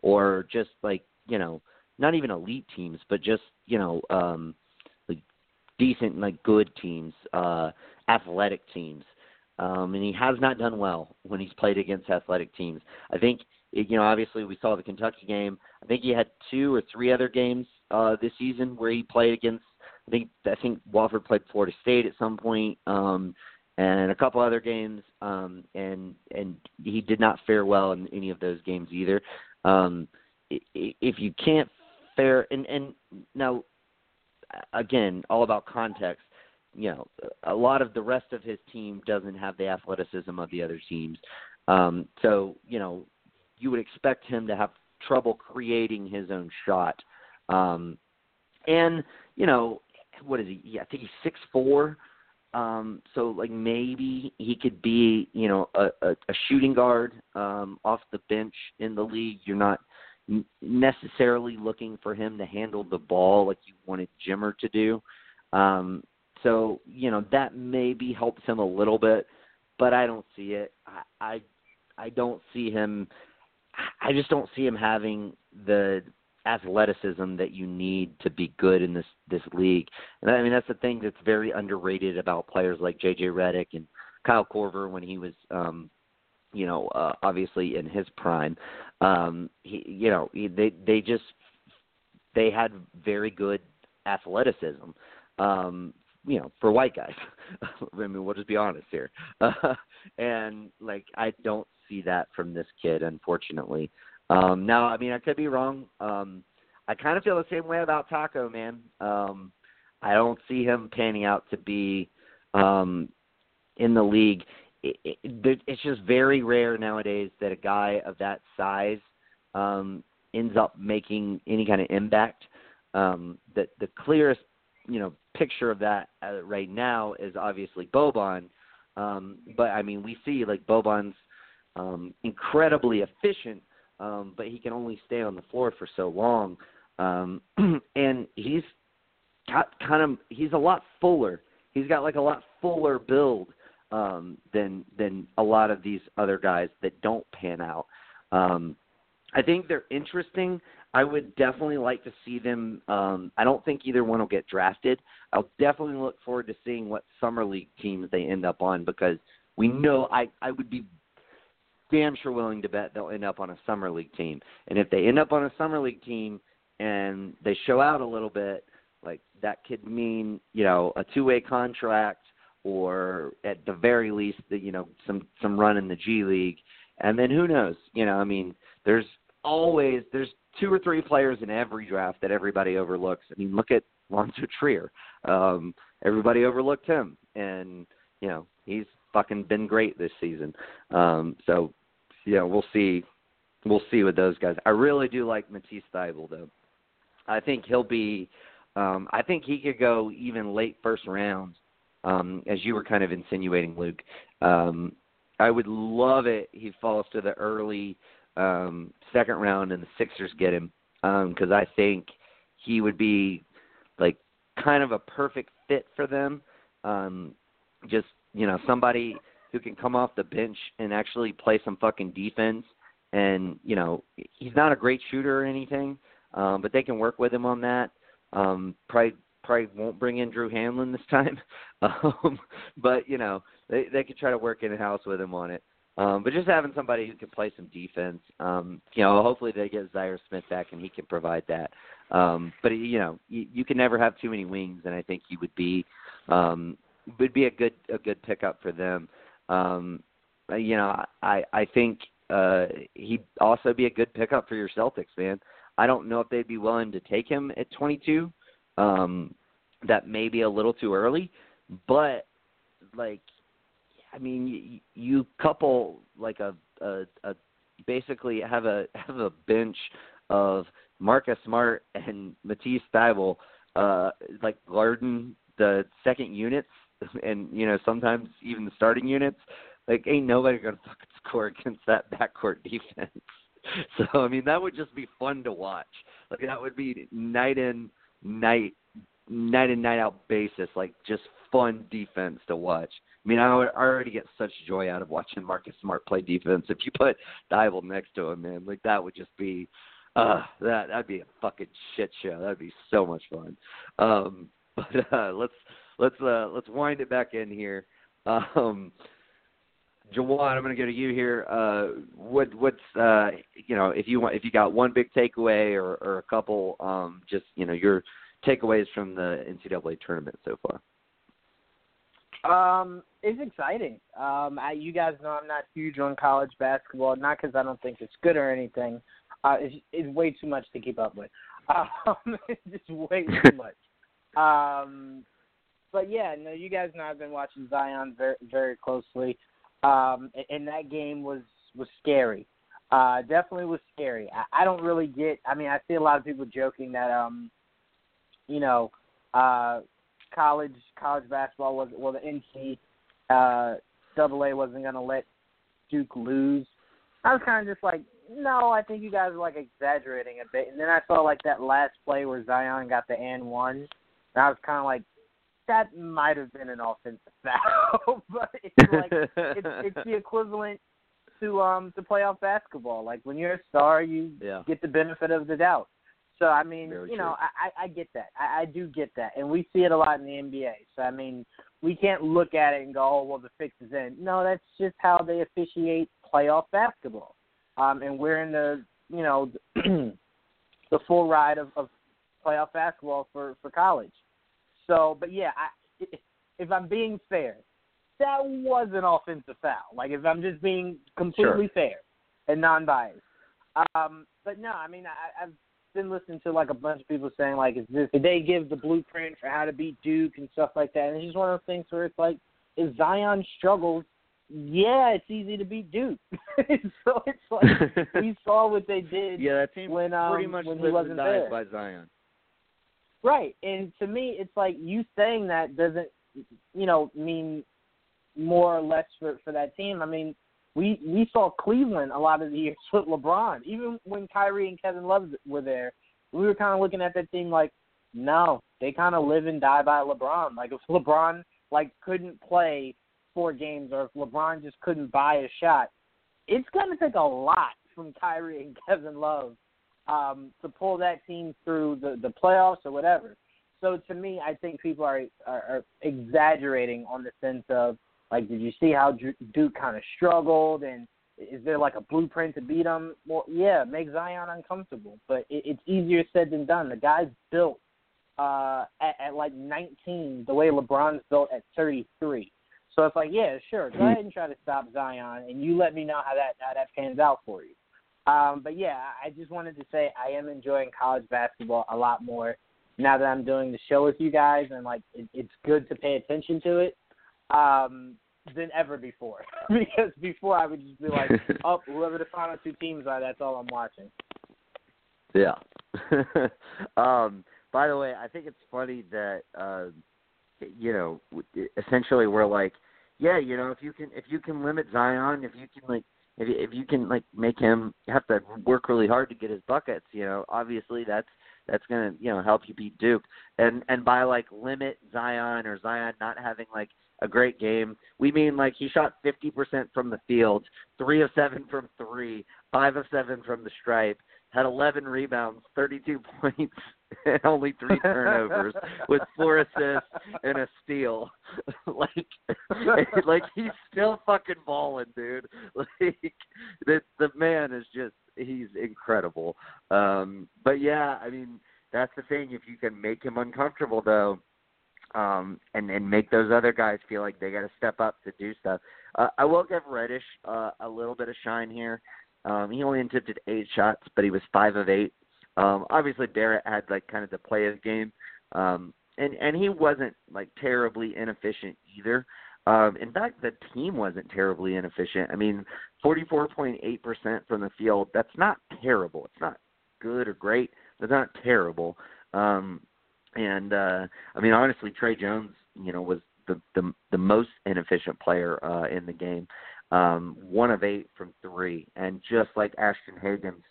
or just like you know, not even elite teams, but just you know, um, like decent, like good teams, uh, athletic teams. Um, and he has not done well when he's played against athletic teams. I think you know, obviously we saw the Kentucky game. I think he had two or three other games uh, this season where he played against. I think I think Wofford played Florida State at some point, um, and a couple other games, um, and and he did not fare well in any of those games either. Um, if you can't fare, and and now again, all about context. You know, a lot of the rest of his team doesn't have the athleticism of the other teams. Um, so you know, you would expect him to have trouble creating his own shot. Um, and you know, what is he? Yeah, I think he's six four. Um, so like maybe he could be, you know, a, a, a shooting guard um, off the bench in the league. You're not necessarily looking for him to handle the ball like you wanted Jimmer to do. Um, so you know that maybe helps him a little bit, but I don't see it. I I, I don't see him I just don't see him having the athleticism that you need to be good in this this league. And I mean that's the thing that's very underrated about players like JJ Redick and Kyle Korver when he was um you know uh, obviously in his prime. Um he you know he, they they just they had very good athleticism. Um you know, for white guys. I mean, we'll just be honest here. Uh, and like, I don't see that from this kid, unfortunately. Um, now, I mean, I could be wrong. Um, I kind of feel the same way about Tacko, man. Um, I don't see him panning out to be um, in the league. It, it, it's just very rare nowadays that a guy of that size um, ends up making any kind of impact. Um, the the clearest you know picture of that uh, right now is obviously Boban. Um, but I mean, we see like Boban's um, incredibly efficient, um, but he can only stay on the floor for so long. Um, and he's got kind of he's a lot fuller. He's got like a lot fuller build um, than than a lot of these other guys that don't pan out. Um, I think they're interesting. I would definitely like to see them. Um, I don't think either one will get drafted. I'll definitely look forward to seeing what summer league teams they end up on because we know I I would be damn sure willing to bet they'll end up on a summer league team. And if they end up on a summer league team and they show out a little bit, like that could mean you know a two way contract or at the very least the you know some some run in the G League. And then who knows? You know, I mean, there's always there's two or three players in every draft that everybody overlooks. I mean, look at Lonzo Trier. Um, everybody overlooked him, and you know he's fucking been great this season. Um, so, you know, we'll see. We'll see with those guys. I really do like Matisse Thybulle, though. I think he'll be. Um, I think he could go even late first round, um, as you were kind of insinuating, Luke. Um, I would love it. He falls to the early um, second round and the Sixers get him because um, I think he would be like kind of a perfect fit for them. Um, just you know somebody who can come off the bench and actually play some fucking defense. And you know, he's not a great shooter or anything, um, but they can work with him on that. Um, probably probably won't bring in Drew Hanlen this time, um, but you know they they could try to work in house with him on it. Um, but just having somebody who can play some defense, um, you know, hopefully they get Zhaire Smith back and he can provide that. Um, but you know, you, you can never have too many wings, and I think he would be um, would be a good a good pickup for them. Um, you know, I I think uh, he'd also be a good pickup for your Celtics, man. I don't know if they'd be willing to take him at 22. Um, that may be a little too early, but like, I mean, you, you couple like a, a, a basically have a have a bench of Marcus Smart and Matisse Thybulle, uh, like guarding the second units, and you know sometimes even the starting units. Like, ain't nobody gonna fucking score against that backcourt defense. So I mean, that would just be fun to watch. Like that would be night in, night, night in, night out basis. Like just fun defense to watch. I mean, I would I already get such joy out of watching Marcus Smart play defense. If you put Thybulle next to him, man, like that would just be, uh, that that'd be a fucking shit show. That'd be so much fun. Um, but uh, let's let's uh, let's wind it back in here. Um, Jawad, I'm going to go to you here. Uh, what what's uh, you know if you want if you got one big takeaway or, or a couple, um, just you know your takeaways from the NCAA tournament so far. Um, it's exciting. Um, I, you guys know I'm not huge on college basketball, not because I don't think it's good or anything. Uh, it's, it's way too much to keep up with. Um, it's just way too much. Um, but yeah, no, you guys know I've been watching Zion very very closely um, and that game was was scary. Uh, definitely was scary. I, I don't really get. I mean, I see a lot of people joking that um, you know, uh, college college basketball was well the NC uh, double wasn't going to let Duke lose. I was kind of just like, no, I think you guys are like exaggerating a bit. And then I saw like that last play where Zion got the and one, and I was kind of like, that might have been an offensive foul, but it's like it's, it's the equivalent to um to playoff basketball. Like when you're a star, you yeah. get the benefit of the doubt. So I mean, Very you know, I, I get that. I, I do get that, and we see it a lot in the NBA. So I mean, we can't look at it and go, "Oh, well, the fix is in." No, that's just how they officiate playoff basketball. Um, and we're in the you know the full ride of, of playoff basketball for for college. So, but yeah, I, if I'm being fair, that was an offensive foul. Like if I'm just being completely Sure. fair and non-biased. Um, but no, I mean I, I've been listening to like a bunch of people saying like, is this did they give the blueprint for how to beat Duke and stuff like that? And it's just one of those things where it's like, if Zion struggles, yeah, it's easy to beat Duke. so it's like we saw what they did yeah, that team when um, pretty much when he wasn't there. by Zion. Right. And to me, it's like you saying that doesn't, you know, mean more or less for for that team. I mean, we we saw Cleveland a lot of the years with LeBron. Even when Kyrie and Kevin Love were there, we were kind of looking at that team like, no, they kind of live and die by LeBron. Like if LeBron like couldn't play four games, or if LeBron just couldn't buy a shot, it's going to take a lot from Kyrie and Kevin Love um, to pull that team through the, the playoffs or whatever. So to me, I think people are, are, are exaggerating on the sense of like, did you see how Duke kind of struggled and is there like a blueprint to beat them? Well, yeah, make Zion uncomfortable, but it, it's easier said than done. The guy's built uh, at, at like 19, the way LeBron's built at 33. So it's like, yeah, sure, go ahead and try to stop Zion, and you let me know how that how that pans out for you. Um, but yeah, I just wanted to say I am enjoying college basketball a lot more now that I'm doing the show with you guys, and like it, it's good to pay attention to it um, than ever before. because before I would just be like, oh, whoever the final two teams are, that's all I'm watching. Yeah. um, by the way, I think it's funny that uh, you know, essentially we're like, yeah, you know, if you can if you can limit Zion, if you can like if if you can like make him have to work really hard to get his buckets, you know, obviously that's that's gonna you know help you beat Duke. And and by like limit Zion or Zion not having like a great game. We mean like he shot 50% from the field, 3 of 7 from 3, 5 of 7 from the stripe, had 11 rebounds, 32 points, and only 3 turnovers with 4 assists and a steal. like like he's still fucking balling, dude. Like the the man is just he's incredible. Um but yeah, I mean that's the thing if you can make him uncomfortable though um, and and make those other guys feel like they got to step up to do stuff. Uh, I will give Reddish uh, a little bit of shine here. Um, he only attempted eight shots, but he was five of eight. Um, obviously, Barrett had like kind of the play of the game, um, and and he wasn't like terribly inefficient either. Um, in fact, the team wasn't terribly inefficient. I mean, 44.8% from the field. That's not terrible. It's not good or great. It's not terrible. Um, and uh I mean honestly Tre Jones, you know, was the the the most inefficient player uh in the game. Um one of 8 from 3 and just like Ashton Hagans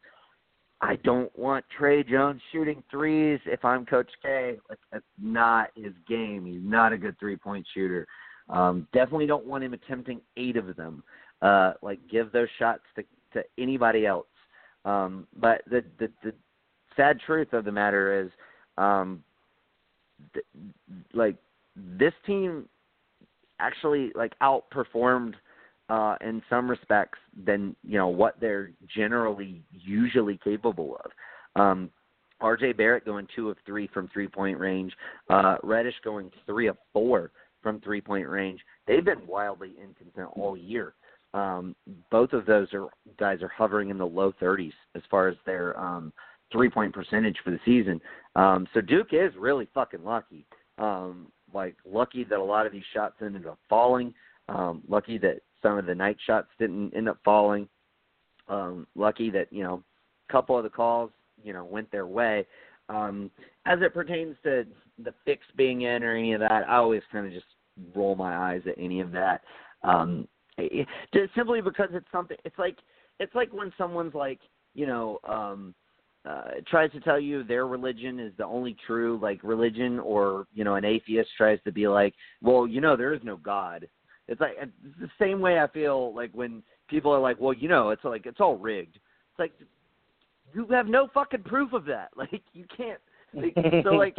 I don't want Tre Jones shooting threes if I'm Coach K. That's not his game. He's not a good three point shooter. Um, definitely don't want him attempting eight of them. Uh, like give those shots to, to anybody else. Um, but the, the the sad truth of the matter is, um, th- like this team actually like outperformed uh in some respects than you know what they're generally usually capable of um RJ Barrett going 2 of 3 from 3 point range uh Reddish going 3 of 4 from 3 point range they've been wildly inconsistent all year um both of those are guys are hovering in the low 30s as far as their um three point percentage for the season. Um, so Duke is really fucking lucky. Um, like lucky that a lot of these shots ended up falling. Um, lucky that some of the night shots didn't end up falling. Um, lucky that you know a couple of the calls you know went their way. Um, as it pertains to the fix being in or any of that, I always kind of just roll my eyes at any of that. Um, it, it, simply because it's something. It's like it's like when someone's like you know um uh, tries to tell you their religion is the only true like religion, or you know, an atheist tries to be like, well, you know, there is no God. It's like it's the same way I feel like when people are like, well, you know, it's like it's all rigged. It's like you have no fucking proof of that. Like you can't. Like, so like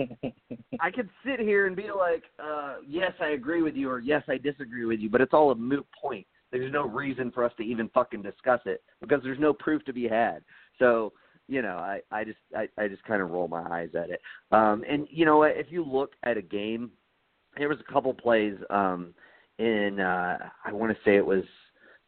I could sit here and be like, uh, yes, I agree with you, or yes, I disagree with you, but it's all a moot point. There's no reason for us to even fucking discuss it because there's no proof to be had. So you know, I I just I, I just kind of roll my eyes at it. Um, and you know, if you look at a game, there was a couple plays um, in uh, I want to say it was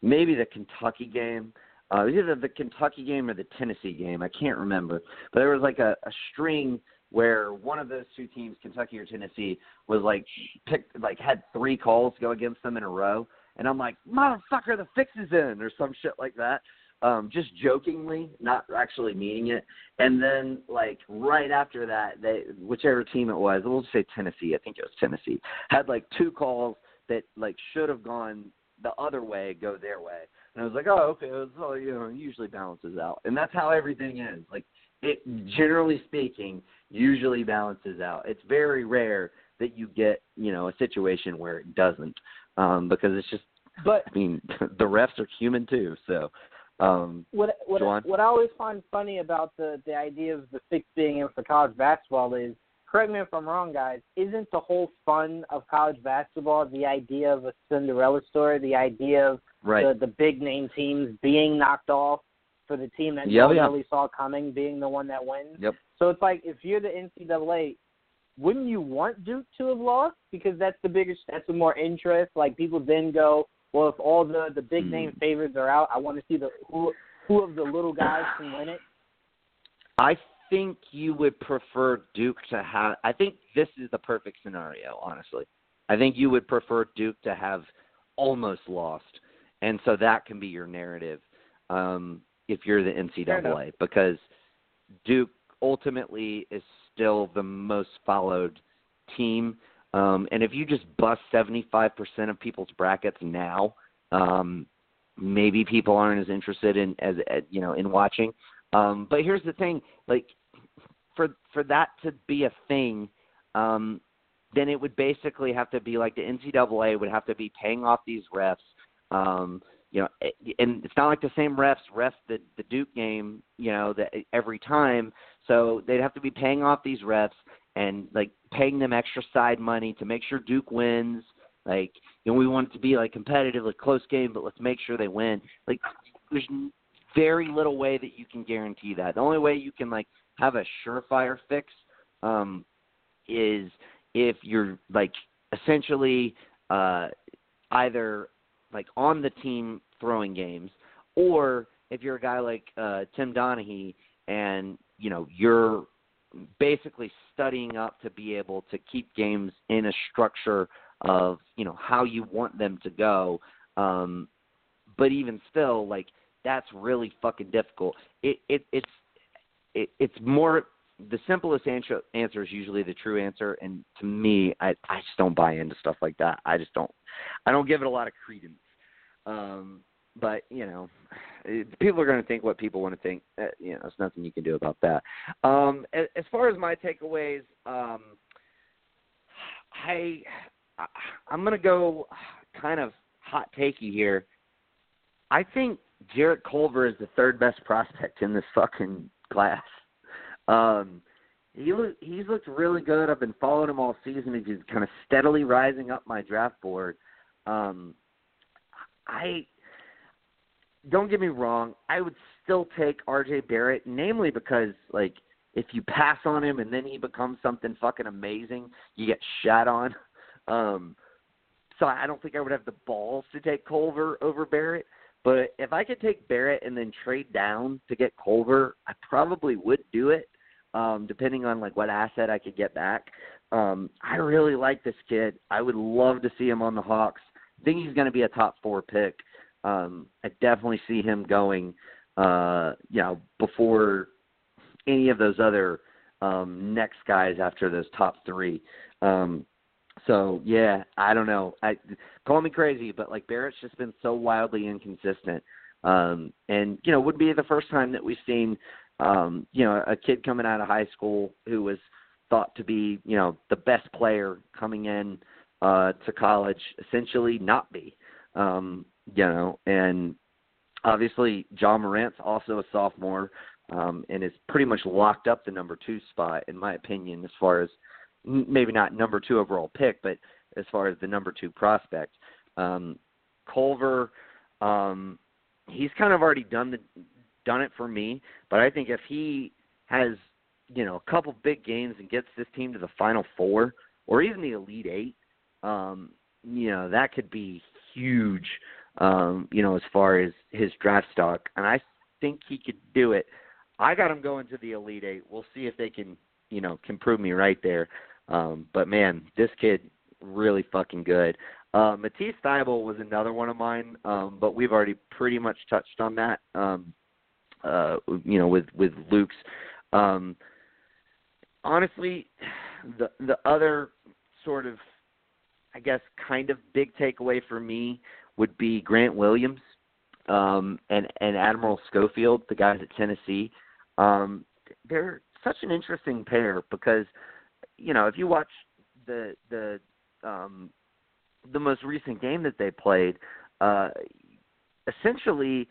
maybe the Kentucky game. Uh, it was either the Kentucky game or the Tennessee game. I can't remember, but there was like a, a string where one of those two teams, Kentucky or Tennessee, was like picked like had three calls go against them in a row, and I'm like, motherfucker, the fix is in, or some shit like that um, just jokingly, not actually meaning it. And then like right after that, they whichever team it was, we'll say Tennessee. I think it was Tennessee had like two calls that like should have gone the other way, go their way. And I was like, oh, okay, it was, oh, you know, it usually balances out, and that's how everything is. Like it, generally speaking, usually balances out. It's very rare that you get, you know, a situation where it doesn't, um, because it's just. But I mean, the refs are human too, so um, what what what I always find funny about the the idea of the fix being in for college basketball is, correct me if I'm wrong, guys. Isn't the whole fun of college basketball the idea of a Cinderella story, the idea of right. the the big name teams being knocked off for the team that yep, no really saw coming being the one that wins? Yep. So it's like if you're the NCAA, wouldn't you want Duke to have lost because that's the biggest, that's the more interest. Like people then go, well, if all the the big name Hmm. favorites are out, I want to see the who who of the little guys can win it. I think you would prefer Duke to have. I think this is the perfect scenario, honestly. I think you would prefer Duke to have almost lost, and so that can be your narrative um, if you're the NCAA, because Duke ultimately is still the most followed team. Um, and if you just bust 75% of people's brackets now, um, maybe people aren't as interested in as, as you know in watching. Um, but here's the thing, like for for that to be a thing, um, then it would basically have to be like the NCAA would have to be paying off these refs. Um, you know, and it's not like the same refs ref the the Duke game, you know, that every time. So they'd have to be paying off these refs and like paying them extra side money to make sure Duke wins. Like, you know, we want it to be like competitive, like close game, but let's make sure they win. Like, there's very little way that you can guarantee that. The only way you can like have a surefire fix um, is if you're like essentially uh, either like on the team throwing games, or if you're a guy like uh, Tim Donaghy and you know you're basically studying up to be able to keep games in a structure of you know how you want them to go. Um, but even still, like that's really fucking difficult. It it it's it, it's more the simplest answer answer is usually the true answer, and to me, I I just don't buy into stuff like that. I just don't I don't give it a lot of credence. Um, but you know, people are going to think what people want to think. Uh, you know, there's nothing you can do about that. Um, as, as far as my takeaways, um, I I'm going to go kind of hot takey here. I think Jarrett Culver is the third best prospect in this fucking class. Um, he look, he's looked really good. I've been following him all season. He's kind of steadily rising up my draft board. Um, I don't get me wrong. I would still take R.J. Barrett, namely because like if you pass on him and then he becomes something fucking amazing, you get shot on. Um, so I don't think I would have the balls to take Culver over Barrett. But if I could take Barrett and then trade down to get Culver, I probably would do it, um, depending on like what asset I could get back. Um, I really like this kid. I would love to see him on the Hawks. I think he's going to be a top four pick. Um, I definitely see him going, uh, you know, before any of those other um, next guys after those top three. Um, so yeah, I don't know. I call me crazy, but like Barrett's just been so wildly inconsistent. Um, and you know, would be the first time that we've seen um, you know, a kid coming out of high school who was thought to be, you know, the best player coming in uh to college essentially not be. Um, you know, and obviously John Morant's also a sophomore um and is pretty much locked up the number 2 spot in my opinion as far as maybe not number two overall pick, but as far as the number two prospect, um, Culver, um, he's kind of already done the done it for me. But I think if he has you know a couple big games and gets this team to the Final Four or even the Elite Eight, um, you know that could be huge. Um, you know as far as his draft stock, and I think he could do it. I got him going to the Elite Eight. We'll see if they can you know can prove me right there. Um, but man, this kid really fucking good. Uh, Matisse Thybulle was another one of mine, um, but we've already pretty much touched on that. Um, uh, you know, with with Luke's. Um, honestly, the the other sort of, I guess, kind of big takeaway for me would be Grant Williams um, and and Admiral Schofield, the guys at Tennessee. Um, they're such an interesting pair because you know, if you watch the the um, the most recent game that they played, uh, essentially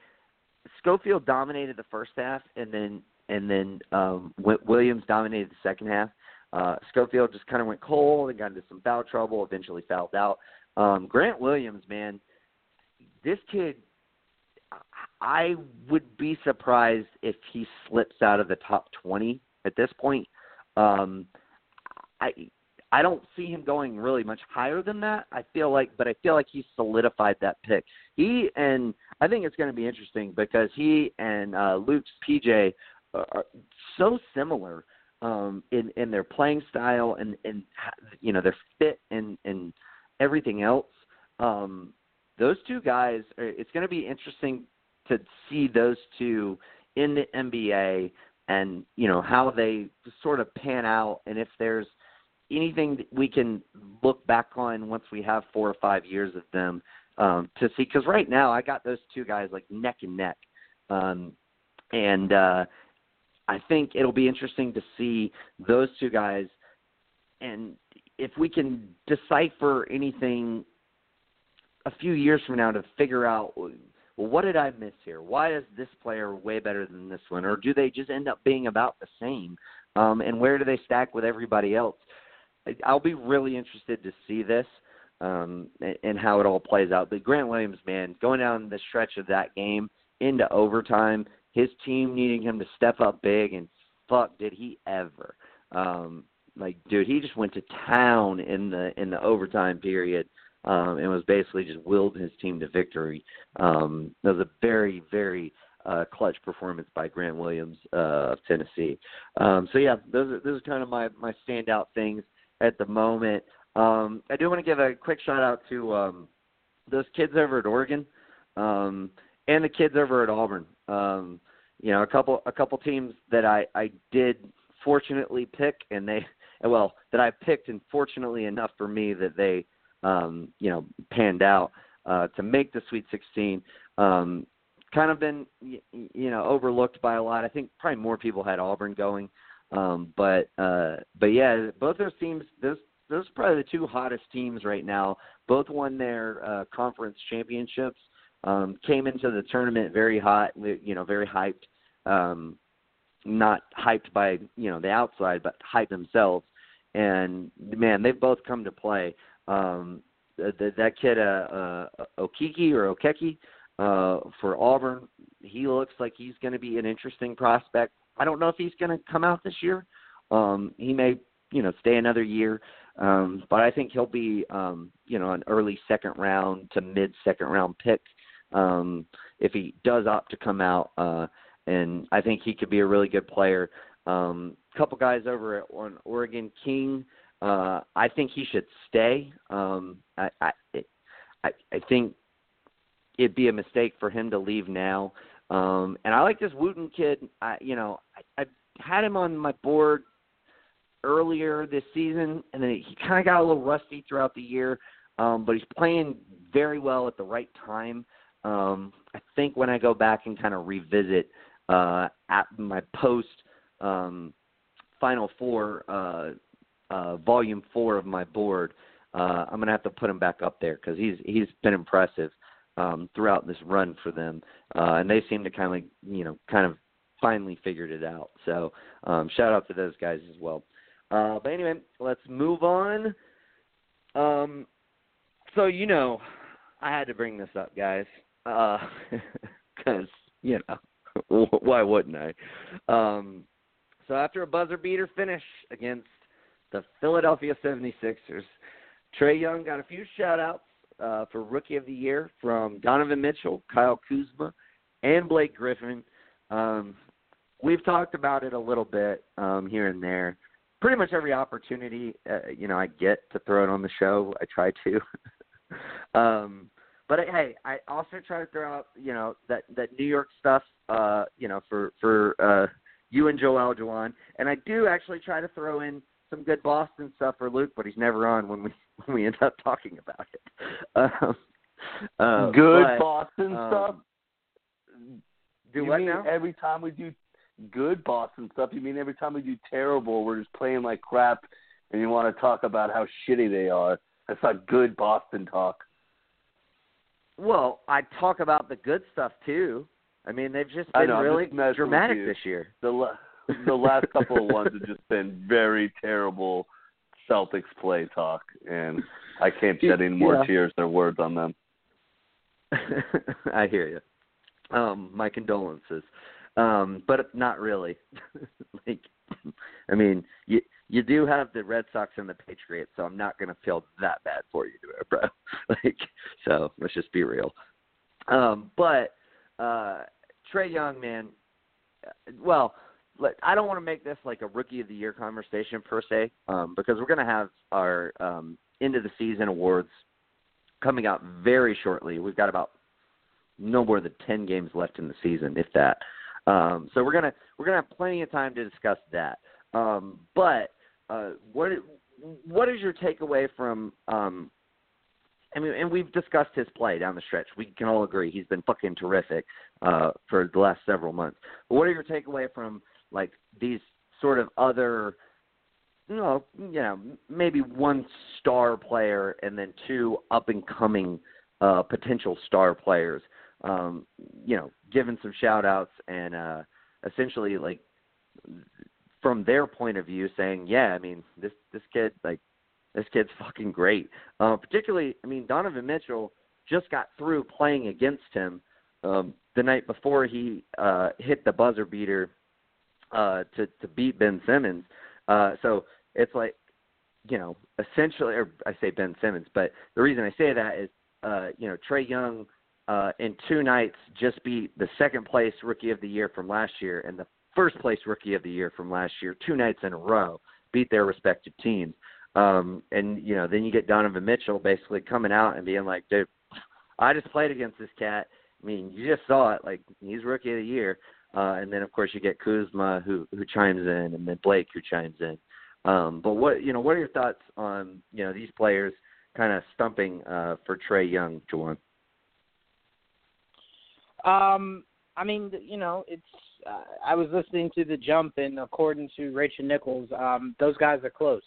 Schofield dominated the first half, and then and then um, Williams dominated the second half. Uh, Schofield just kind of went cold and got into some foul trouble. Eventually fouled out. Um, Grant Williams, man, this kid, I would be surprised if he slips out of the top twenty at this point. Um, I I don't see him going really much higher than that. I feel like, but I feel like he's solidified that pick. He and I think it's going to be interesting because he and uh, Luke's PJ are so similar um, in in their playing style and and you know their fit and and everything else. Um, those two guys, are, it's going to be interesting to see those two in the NBA and you know how they sort of pan out and if there's anything that we can look back on once we have four or five years of them um, to see. Because right now, I got those two guys like neck and neck, um, and uh, I think it'll be interesting to see those two guys. And if we can decipher anything a few years from now to figure out well what did I miss here? Why is this player way better than this one, or do they just end up being about the same? Um, and where do they stack with everybody else? I'll be really interested to see this um, and how it all plays out. But Grant Williams, man, going down the stretch of that game into overtime, his team needing him to step up big, and fuck, did he ever? Um, like, dude, he just went to town in the in the overtime period. Um, and was basically just willed his team to victory. Um, it was a very, very uh, clutch performance by Grant Williams uh, of Tennessee. Um, so yeah, those are those are kind of my my standout things at the moment. Um, I do want to give a quick shout out to um, those kids over at Oregon um, and the kids over at Auburn. Um, you know, a couple a couple teams that I I did fortunately pick, and they well that I picked, and fortunately enough for me that they um, you know panned out uh, to make the Sweet 16. Um, kind of been you know overlooked by a lot. I think probably more people had Auburn going. Um, but uh, but yeah, both those teams, those those are probably the two hottest teams right now. Both won their uh, conference championships. Um, came into the tournament very hot, you know, very hyped. Um, not hyped by you know the outside, but hyped themselves. And man, they've both come to play. Um, that, that kid, uh, uh, Okiki or Okeki, uh, for Auburn, he looks like he's going to be an interesting prospect. I don't know if he's going to come out this year. Um, he may, you know, stay another year, um, but I think he'll be, um, you know, an early second round to mid second round pick um, if he does opt to come out. Uh, and I think he could be a really good player. Um, couple guys over at on Oregon King. Uh, I think he should stay. Um, I, I, I, I think it'd be a mistake for him to leave now. Um, and I like this Wooten kid. I, you know, I, I had him on my board earlier this season, and then he kind of got a little rusty throughout the year. Um, but he's playing very well at the right time. Um, I think when I go back and kind of revisit uh, at my post um, Final Four, uh, uh, Volume Four of my board, uh, I'm gonna have to put him back up there because he's he's been impressive um, throughout this run for them, uh, and they seem to kind of you know kind of finally figured it out. So um, shout out to those guys as well. Uh, but anyway, let's move on. Um, so you know, I had to bring this up, guys, because uh, you know why wouldn't I? Um, so after a buzzer beater finish against the Philadelphia 76ers, Trae Young got a few shout outs uh, for Rookie of the Year from Donovan Mitchell, Kyle Kuzma, and Blake Griffin. Um, we've talked about it a little bit um, here and there. Pretty much every opportunity, uh, you know, I get to throw it on the show, I try to. um, but hey, I also try to throw out, you know, that that New York stuff, uh, you know, for for uh, you and Joel Juwan, and I do actually try to throw in some good Boston stuff for Luke, but he's never on when we when we end up talking about it. Um, uh, good but, Boston um, stuff. Do you what mean now? every time we do good Boston stuff? You mean every time we do terrible, we're just playing like crap, and you want to talk about how shitty they are? That's not good Boston talk. Well, I talk about the good stuff too. I mean, they've just been know, really just dramatic this year. The la- the last couple of ones have just been very terrible Celtics play talk, and I can't shed any more Yeah. tears or words on them. I hear you. Um, my condolences, um, but not really. like, I mean, you you do have the Red Sox and the Patriots, so I'm not going to feel that bad for you, bro. like, so let's just be real. Um, but uh, Trae Young, man. Well, let, I don't want to make this like a Rookie of the Year conversation per se, um, because we're going to have our um, end of the season awards coming out very shortly. We've got about no more than ten games left in the season, if that. Um, so we're gonna we're gonna have plenty of time to discuss that. Um, but uh, what what is your takeaway from? Um, I mean, and we've discussed his play down the stretch. We can all agree he's been fucking terrific uh, for the last several months. But what are your takeaway from like these sort of other you know, you know, maybe one star player and then two up and coming uh, potential star players. Um, you know, giving some shout outs and uh, essentially like from their point of view saying, yeah, I mean, this this kid like this kid's fucking great. Uh, particularly, I mean, Donovan Mitchell just got through playing against him um, the night before he uh, hit the buzzer beater uh, to to beat Ben Simmons. Uh, so it's like, you know, essentially, or I say Ben Simmons, but the reason I say that is, uh, you know, Trae Young uh, in two nights just beat the second place Rookie of the Year from last year and the first place Rookie of the Year from last year, two nights in a row, beat their respective teams. Um, and you know, then you get Donovan Mitchell basically coming out and being like, "Dude, I just played against this cat. I mean, you just saw it. Like he's Rookie of the Year." Uh, and then of course you get Kuzma who who chimes in, and then Blake who chimes in. Um, but what you know, what are your thoughts on you know these players kind of stumping uh, for Trae Young, Juwan? Um, I mean, you know, it's. Uh, I was listening to the jump, and according to Rachel Nichols, um, those guys are close.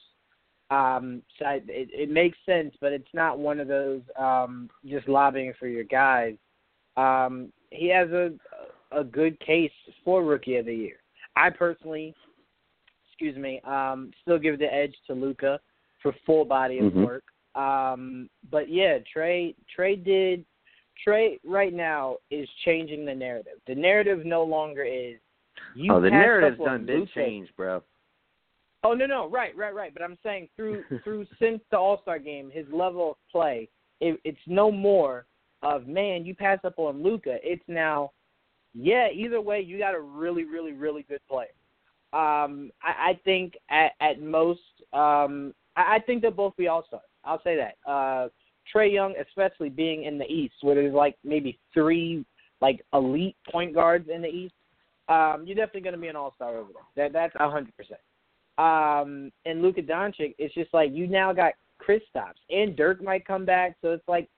Um, so I, it, it makes sense, but it's not one of those um, just lobbying for your guys. Um, he has a a good case for Rookie of the Year. I personally, excuse me, um, still give the edge to Luka for full body of mm-hmm. work. Um, but yeah, Trae Trae did Trae right now is changing the narrative. The narrative no longer is you. Oh, the narrative's done been changed, bro. Oh no no right right right. But I'm saying through through since the All Star game, his level of play, it, it's no more of man you pass up on Luka. It's now yeah, either way, you got a really, really, really good player. Um, I, I think at, at most, um, I, I think they'll both be all stars. I'll say that. Uh, Trae Young, especially being in the East, where there's like maybe three like elite point guards in the East, um, you're definitely going to be an all star over there. That that's a hundred percent. Um, and Luka Doncic, it's just like you now got Kristaps and Dirk might come back, so it's like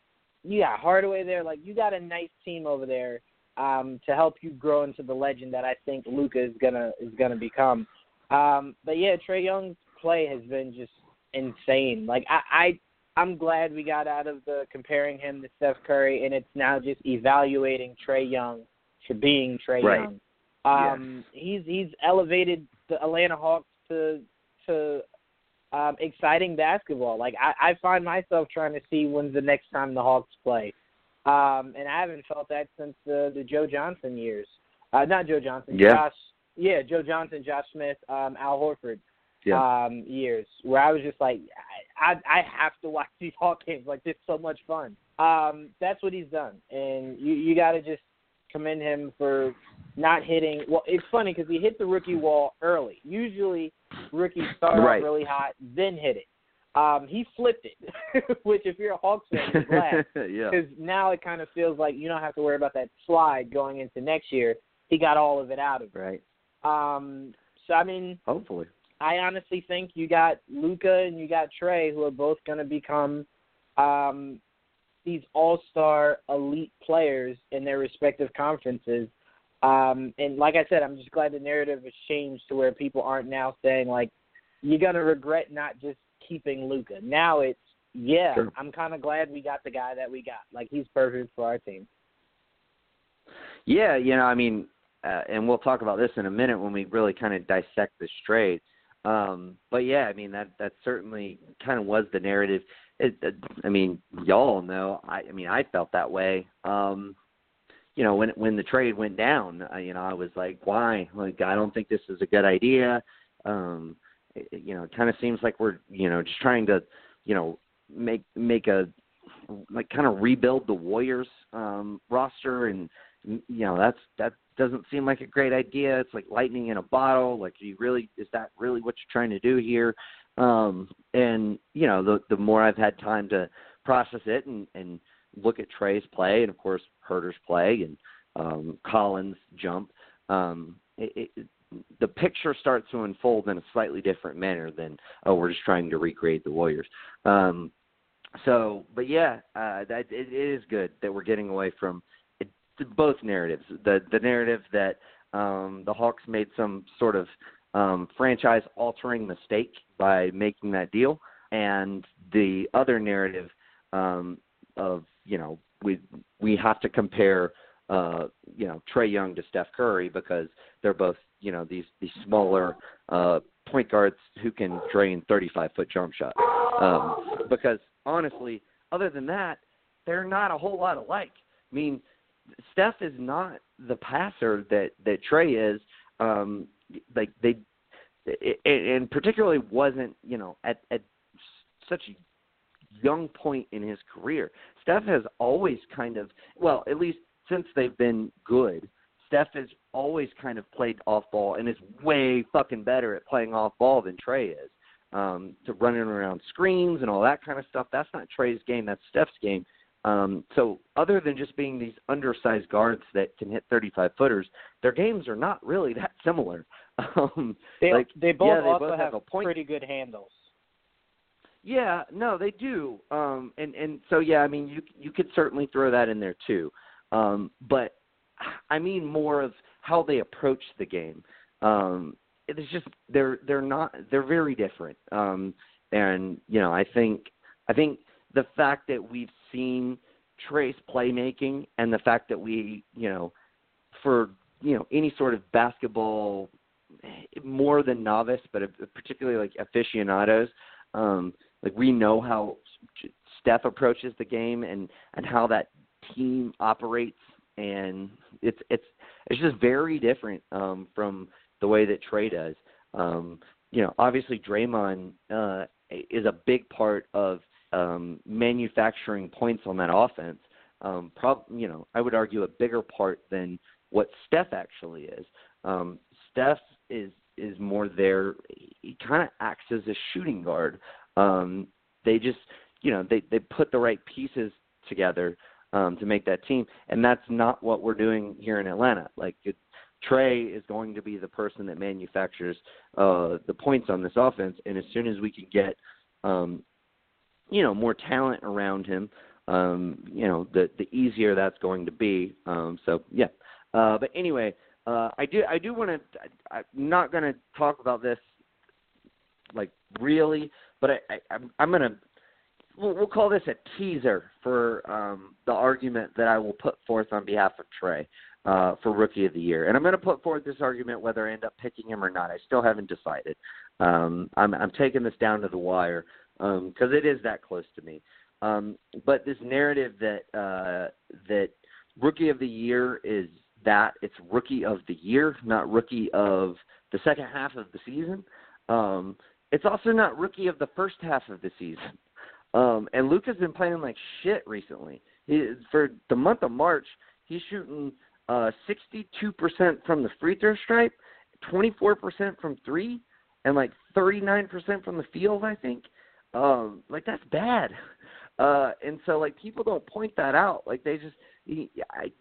you got Hardaway there. Like you got a nice team over there um, to help you grow into the legend that I think Luka is gonna is gonna become. Um, but yeah, Trae Young's play has been just insane. Like I, I I'm glad we got out of the comparing him to Steph Curry, and it's now just evaluating Trae Young for being Trae right. Young. Um, yes. He's he's elevated the Atlanta Hawks to to um, exciting basketball. Like I, I find myself trying to see when's the next time the Hawks play. Um, and I haven't felt that since the the Joe Johnson years. Uh, not Joe Johnson. Yeah. Josh. Yeah, Joe Johnson, Josh Smith, um, Al Horford. Yeah. Um, years where I was just like, I I I have to watch these Hawk games. Like it's so much fun. Um, that's what he's done, and you you got to just commend him for not hitting. Well, it's funny because he hit the rookie wall early. Usually, rookies start right. off really hot, then hit it. Um, he flipped it, which if you're a Hawks fan, you're glad yeah. because now it kind of feels like you don't have to worry about that slide going into next year. He got all of it out of it. Right. Um, so I mean, hopefully, I honestly think you got Luka and you got Trae, who are both going to become um, these all-star elite players in their respective conferences. Um, and like I said, I'm just glad the narrative has changed to where people aren't now saying like you're gonna regret not just keeping Luka. Now it's yeah, sure. I'm kind of glad we got the guy that we got. Like he's perfect for our team. Yeah, you know, I mean, uh, and we'll talk about this in a minute when we really kind of dissect this trade. Um, but yeah, I mean that that certainly kind of was the narrative. It, it, I mean, y'all know. I, I mean, I felt that way. Um, you know, when when the trade went down, uh, you know, I was like, why? Like, I don't think this is a good idea. Um, you know, it kind of seems like we're, you know, just trying to, you know, make make a like kind of rebuild the Warriors um roster and you know, that's that doesn't seem like a great idea. It's like lightning in a bottle. Like you really is that really what you're trying to do here? Um and you know, the the more I've had time to process it and and look at Trae's play and of course Huerter's play and um Collins jump um it, it, the picture starts to unfold in a slightly different manner than oh we're just trying to recreate the Warriors. Um, so, but yeah, uh, that it, it is good that we're getting away from it, both narratives. The the narrative that um, the Hawks made some sort of um, franchise altering mistake by making that deal, and the other narrative um, of you know we we have to compare uh, you know Trae Young to Steph Curry because they're both you know these these smaller uh, point guards who can drain 35 foot jump shots. Um, because honestly, other than that, they're not a whole lot alike. I mean, Steph is not the passer that that Trae is. Um, like they, and particularly wasn't you know at at such a young point in his career. Steph has always kind of well, at least since they've been good, Steph has always kind of played off ball and is way fucking better at playing off ball than Trae is. Um, to running around screens and all that kind of stuff. That's not Trae's game. That's Steph's game. Um, so other than just being these undersized guards that can hit 35 footers, their games are not really that similar. Um, they like, they both yeah, they also both have, have a point. pretty good handles. Yeah, no, they do. Um, and and so yeah, I mean, you you could certainly throw that in there too. Um, but I mean more of how they approach the game. Um, it's just they're they're not they're very different. Um, and you know, I think I think the fact that we've seen Trae's playmaking and the fact that we you know for you know any sort of basketball more than novice, but particularly like aficionados, um, like we know how Steph approaches the game and and how that team operates, and it's it's it's just very different um, from the way that Trae does. Um, you know, obviously Draymond uh, is a big part of um, manufacturing points on that offense. Um, prob- you know, I would argue a bigger part than what Steph actually is. Um, Steph is is more there. He kind of acts as a shooting guard. Um, they just, you know, they they put the right pieces together um, to make that team, and that's not what we're doing here in Atlanta. Like it, Trae is going to be the person that manufactures uh, the points on this offense, and as soon as we can get, um, you know, more talent around him, um, you know, the the easier that's going to be. Um, so yeah, uh, but anyway, uh, I do I do want to. I'm not going to talk about this like really, but I, I I'm, I'm going to we'll, we'll call this a teaser for um, the argument that I will put forth on behalf of Trae uh, for Rookie of the Year. And I'm going to put forth this argument whether I end up picking him or not. I still haven't decided. Um, I'm, I'm taking this down to the wire because um, it is that close to me. Um, but this narrative that uh, that Rookie of the Year is that it's Rookie of the Year, not Rookie of the second half of the season. Um, it's also not Rookie of the first half of the season. Um, and Luka's been playing like shit recently. He, for the month of March, he's shooting uh, 62% from the free throw stripe, 24% from three, and like 39% from the field. I think. Um, like that's bad. Uh, and so like people don't point that out. Like they just, I,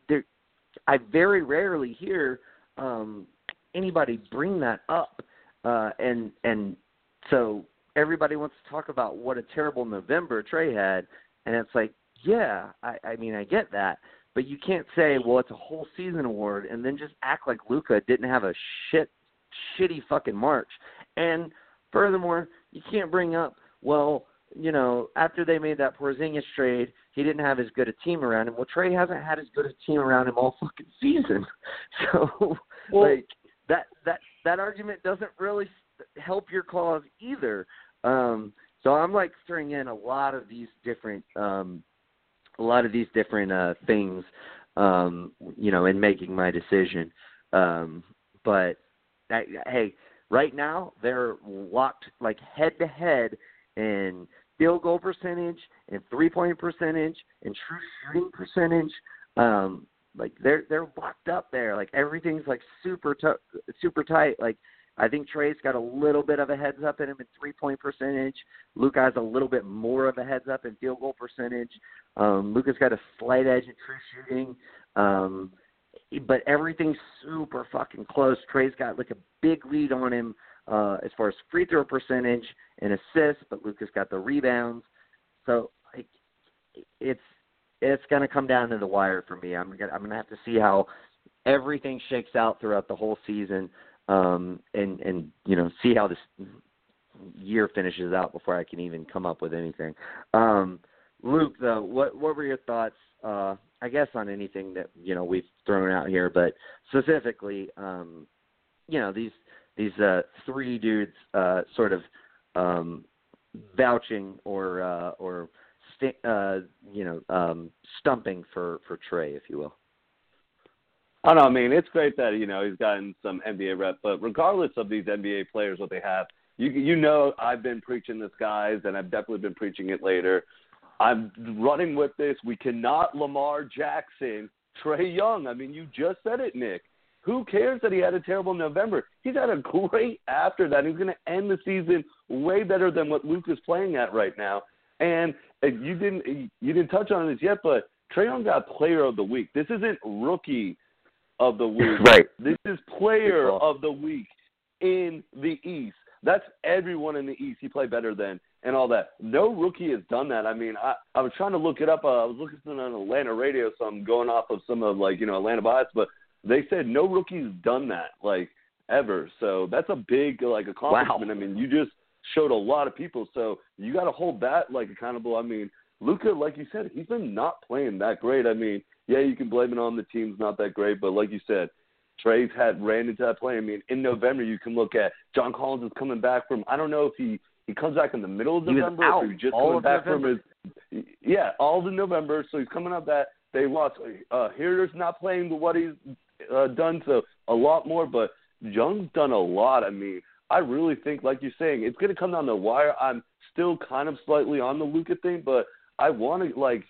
I very rarely hear um, anybody bring that up. Uh, and and so everybody wants to talk about what a terrible November Trae had, and it's like, yeah, I, I mean, I get that, but you can't say, well, it's a whole season award, and then just act like Luka didn't have a shit, shitty fucking March. And furthermore, you can't bring up, well, you know, after they made that Porzingis trade, he didn't have as good a team around him. Well, Trae hasn't had as good a team around him all fucking season. So, well, like that that that argument doesn't really help your cause either. Um, so I'm like throwing in a lot of these different, um, a lot of these different uh, things, um, you know, in making my decision. Um, but I, hey, right now they're locked like head to head in field goal percentage and three point percentage and true shooting percentage. Um, like they're they're locked up there. Like everything's like super t- super tight. Like I think Trae's got a little bit of a heads up in him in three point percentage. Luka has a little bit more of a heads up in field goal percentage. Um, Luka's got a slight edge in true shooting. Um, but everything's super fucking close. Trae's got like a big lead on him uh, as far as free throw percentage and assists, but Luka's got the rebounds. So like, it's it's going to come down to the wire for me. I'm gonna I'm going to have to see how everything shakes out throughout the whole season um, and and you know see how this year finishes out before I can even come up with anything. Um, Luke, though, what what were your thoughts? Uh, I guess on anything that you know we've thrown out here, but specifically, um, you know these these uh, three dudes uh, sort of um, vouching or uh, or st- uh, you know um, stumping for for Trae, if you will. I know. I mean, it's great that you know he's gotten some NBA rep, but regardless of these NBA players, what they have, you you know, I've been preaching this, guys, and I've definitely been preaching it later. I'm running with this. We cannot Lamar Jackson, Trae Young. I mean, you just said it, Nick. Who cares that he had a terrible November? He's had a great after that. He's going to end the season way better than what Luke is playing at right now. And you didn't you didn't touch on this yet, but Trae Young got Player of the Week. This isn't Rookie of the Week. Right. This is Player of the Week in the East. That's everyone in the East he played better than and all that. No rookie has done that. I mean, I I was trying to look it up. Uh, I was looking on Atlanta radio, so I'm going off of some of like you know Atlanta bias, but they said no rookie's done that like ever. So that's a big like accomplishment. Wow. I mean, you just showed a lot of people, so you got to hold that like accountable. I mean, Luka, like you said, he's been not playing that great. I mean, yeah, you can blame it on the team's not that great, but like you said, Trae's had ran into that play. I mean, in November you can look at John Collins is coming back from I don't know if he he comes back in the middle of He November out or he's just coming back November. from his yeah, all of November. So he's coming up that they lost. Uh, Huerter's not playing to what he's uh, done, so a lot more. But Young's done a lot. I mean, I really think, like you're saying, it's going to come down the wire. I'm still kind of slightly on the Luka thing, but I want to like.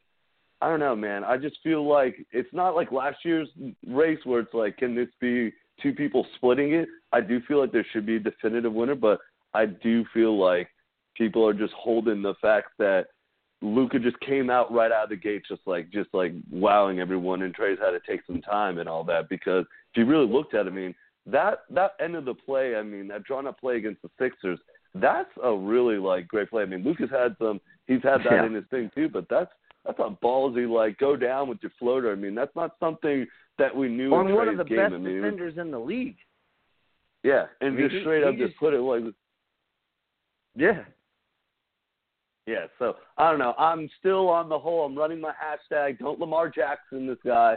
I don't know, man. I just feel like it's not like last year's race where it's like, can this be two people splitting it? I do feel like there should be a definitive winner, but I do feel like people are just holding the fact that Luka just came out right out of the gate, just like just like wowing everyone, and Trae's had to take some time and all that. Because if you really looked at, it, I mean, that that end of the play, I mean, that drawn up play against the Sixers, that's a really like great play. I mean, Luka's had some, he's had that Yeah. in his thing too, but that's that's a ballsy like go down with your floater. I mean, that's not something that we knew On in one Trae's of the game. best I mean, defenders in the league. yeah, and I mean, just he- straight he up just just- put it like Yeah. Yeah, so I don't know. I'm still on the whole. I'm running my hashtag. Don't Lamar Jackson this guy.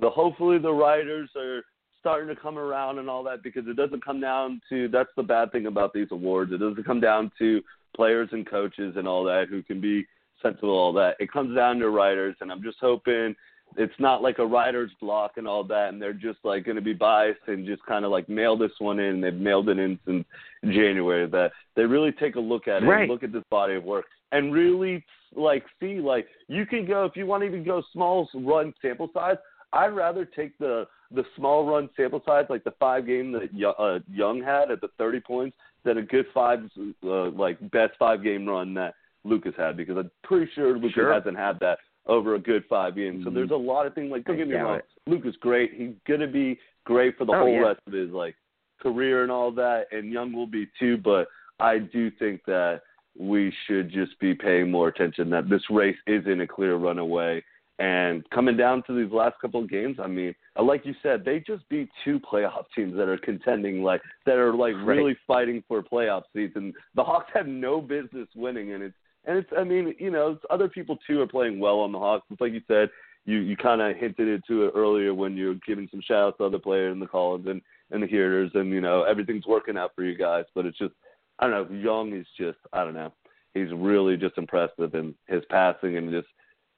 The hopefully the writers are starting to come around and all that because it doesn't come down to. That's the bad thing about these awards. It doesn't come down to players and coaches and all that who can be sensible all that. It comes down to writers, and I'm just hoping it's not like a writer's block and all that, and they're just like going to be biased and just kind of like mail this one in. They've mailed it in since January. That they really take a look at it, Right. and look at this body of work, and really like see like you can go if you want to even go small run sample size. I'd rather take the the small run sample size, like the five game that uh, Young had at the 30 points, than a good five uh, like best five game run that Luka's had because I'm pretty sure Luka's Sure. hasn't had that over a good five games. So there's a lot of things like don't I get me wrong, it. Luka's great. He's gonna be great for the Oh, whole yeah. rest of his like career and all that, and Young will be too. But I do think that we should just be paying more attention that this race isn't a clear runaway. And coming down to these last couple of games, I mean, uh, like you said, they just beat two playoff teams that are contending, like that are like Right. really fighting for playoff seats. And the Hawks have no business winning, and it's and it's. I mean, you know, it's, other people too are playing well on the Hawks. It's like you said, you you kind of hinted into it earlier when you're giving some shout outs to other players in the Collins and and the Heaters, and you know everything's working out for you guys. But it's just, I don't know, Young is just, I don't know, he's really just impressive in his passing and just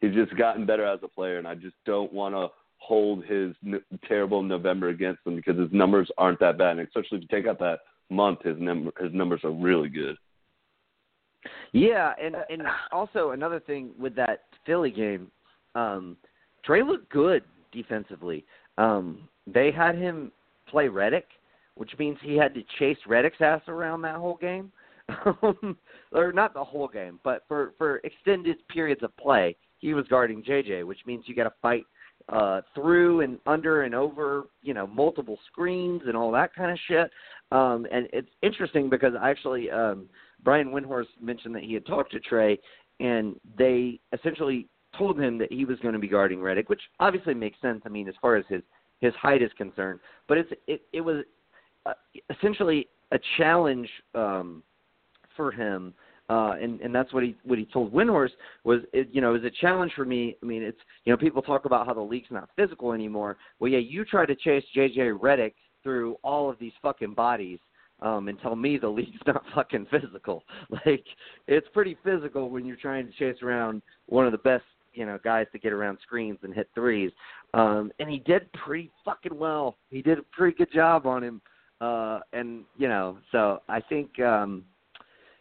he's just gotten better as a player. And I just don't want to hold his n- terrible November against him because his numbers aren't that bad, and especially if you take out that month, his number his numbers are really good. Yeah, and and also another thing with that Philly game, um, Trae looked good defensively. Um, they had him play Redick, which means he had to chase Redick's ass around that whole game, or not the whole game, but for for extended periods of play, he was guarding JJ, which means you got to fight uh through and under and over you know multiple screens and all that kind of shit um and it's interesting because I actually um Brian Windhorst mentioned that he had talked to Trae, and they essentially told him that he was going to be guarding Redick, which obviously makes sense. I mean, as far as his his height is concerned, but it's it it was uh, essentially a challenge um, for him. Uh, and and that's what he what he told Windhorst was it, you know was a challenge for me. I mean it's you know people talk about how the league's not physical anymore. Well yeah you try to chase JJ Redick through all of these fucking bodies um and tell me the league's not fucking physical. Like it's pretty physical when you're trying to chase around one of the best you know guys to get around screens and hit threes. Um and he did pretty fucking well. He did a pretty good job on him. Uh and you know so I think um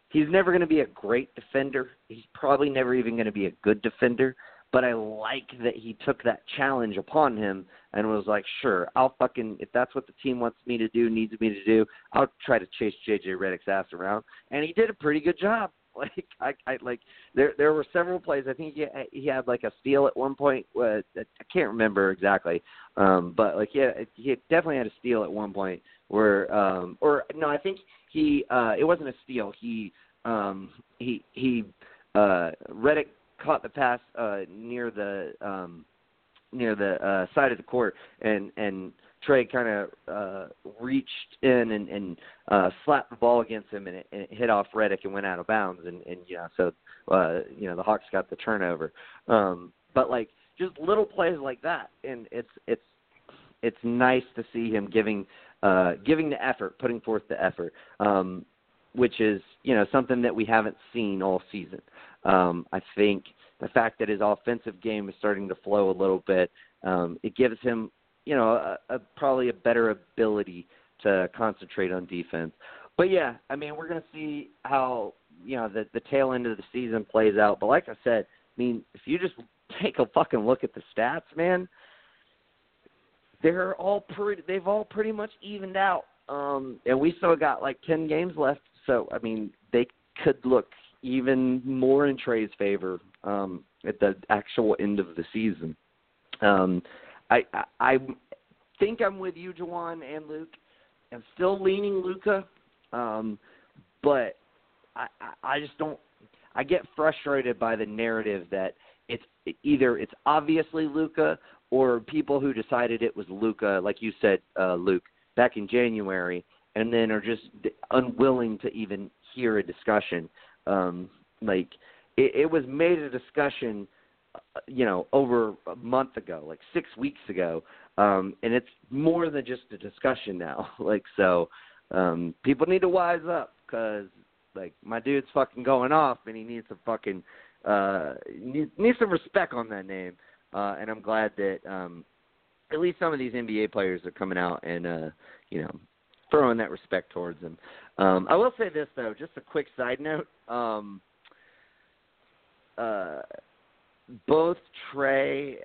he's never going to be a great defender. He's probably never even going to be a good defender. But I like that he took that challenge upon him and was like, "Sure, I'll fucking if that's what the team wants me to do, needs me to do, I'll try to chase JJ Redick's ass around." And he did a pretty good job. Like I, I like there there were several plays. I think he he had like a steal at one point. Uh, I can't remember exactly, um, but like yeah, he definitely had a steal at one point where um, or no, I think he uh it wasn't a steal. He um he he uh Redick caught the pass uh near the um near the uh side of the court and and Trae kind of uh reached in and and uh slapped the ball against him and it, and it hit off Redick and went out of bounds and and you know so uh you know the Hawks got the turnover um but like just little plays like that and it's it's it's nice to see him giving uh, giving the effort, putting forth the effort, um, which is you know something that we haven't seen all season. Um, I think the fact that his offensive game is starting to flow a little bit, um, it gives him you know a, a, probably a better ability to concentrate on defense. But yeah, I mean we're going to see how you know the the tail end of the season plays out. But like I said, I mean if you just take a fucking look at the stats, man they're all pretty they've all pretty much evened out. Um and we still got like 10 games left, so I mean, they could look even more in Trae's favor um at the actual end of the season. Um I I, I think I'm with you Jawan and Luke. I'm still leaning Luka, Um but I I just don't I get frustrated by the narrative that it's either it's obviously Luka or people who decided it was Luka, like you said, uh, Luke, back in January, and then are just unwilling to even hear a discussion. Um, like it, it was made a discussion, uh, you know, over a month ago, like six weeks ago, um, and it's more than just a discussion now. like so, um, people need to wise up because like my dude's fucking going off, and he needs some fucking uh, needs, needs some respect on that name uh, and I'm glad that um, at least some of these NBA players are coming out and uh, you know throwing that respect towards them. Um, I will say this though, just a quick side note. Um, uh, both Trae,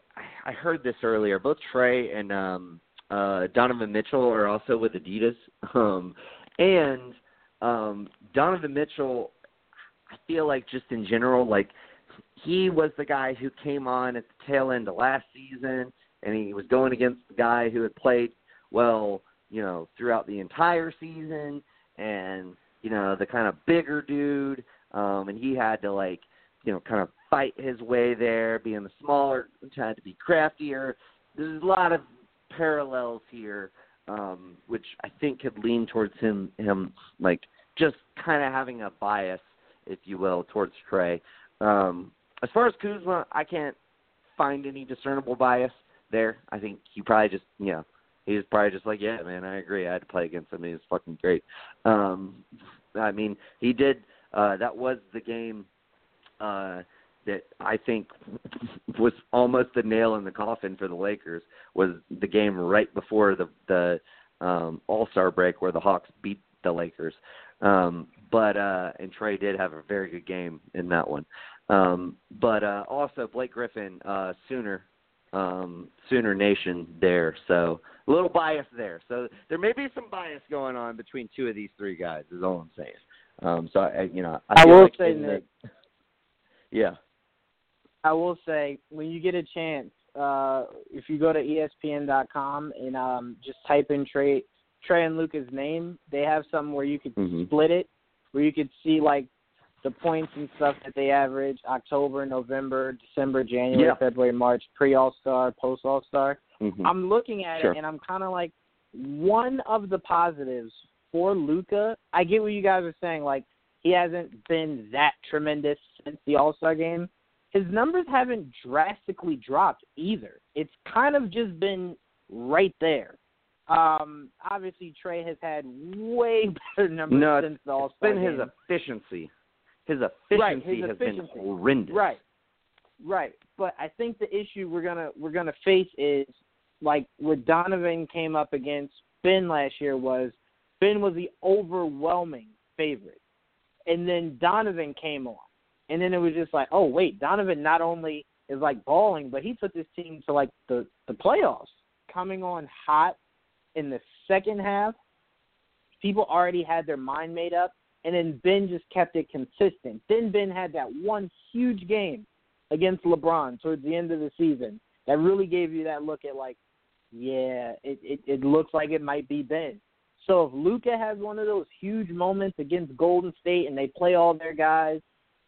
I heard this earlier. Both Trae and um, uh, Donovan Mitchell are also with Adidas, um, and um, Donovan Mitchell. I feel like just in general, like he was the guy who came on at the tail end of last season, and he was going against the guy who had played well, you know, throughout the entire season, and you know, the kind of bigger dude, um, and he had to like, you know, kind of fight his way there, being the smaller, had to be craftier. There's a lot of parallels here, um, which I think could lean towards him, him like just kind of having a bias, if you will, towards Trae. Um, as far as Kuzma, I can't find any discernible bias there. I think he probably just, you know, he's probably just like, yeah, man, I agree. I had to play against him. He's fucking great. Um, I mean, he did. Uh, that was the game uh, that I think was almost the nail in the coffin for the Lakers. Was the game right before the the um, All Star break where the Hawks beat the Lakers. Um, but uh, and Trae did have a very good game in that one. Um, but uh, also Blake Griffin, uh, Sooner, um, Sooner Nation there. So a little bias there. So there may be some bias going on between two of these three guys. Is all I'm saying. Um, so I, you know, I, I will like say, Nick. The, yeah. I will say when you get a chance, uh, if you go to ESPN.com and um, just type in Trae Trae and Luka's name, they have some where you could mm-hmm. split it, where you could see like the points and stuff that they average October, November, December, January, yeah. February, March, pre All Star, post All Star. Mm-hmm. I'm looking at sure. it and I'm kind of like, one of the positives for Luka, I get what you guys are saying. Like he hasn't been that tremendous since the All Star game. His numbers haven't drastically dropped either. It's kind of just been right there. Um, obviously, Trae has had way better numbers no, since the All Star game. It's been his efficiency. His efficiency right, his has efficiency. been horrendous. Right, right. But I think the issue we're gonna we're gonna face is like what Donovan came up against Ben last year was Ben was the overwhelming favorite, and then Donovan came on, and then it was just like, oh wait, Donovan not only is like balling, but he took this team to like the the playoffs, coming on hot in the second half. People already had their mind made up, and then Ben just kept it consistent. Then Ben had that one huge game against LeBron towards the end of the season that really gave you that look at like, yeah, it it, it looks like it might be Ben. So if Luka has one of those huge moments against Golden State and they play all their guys,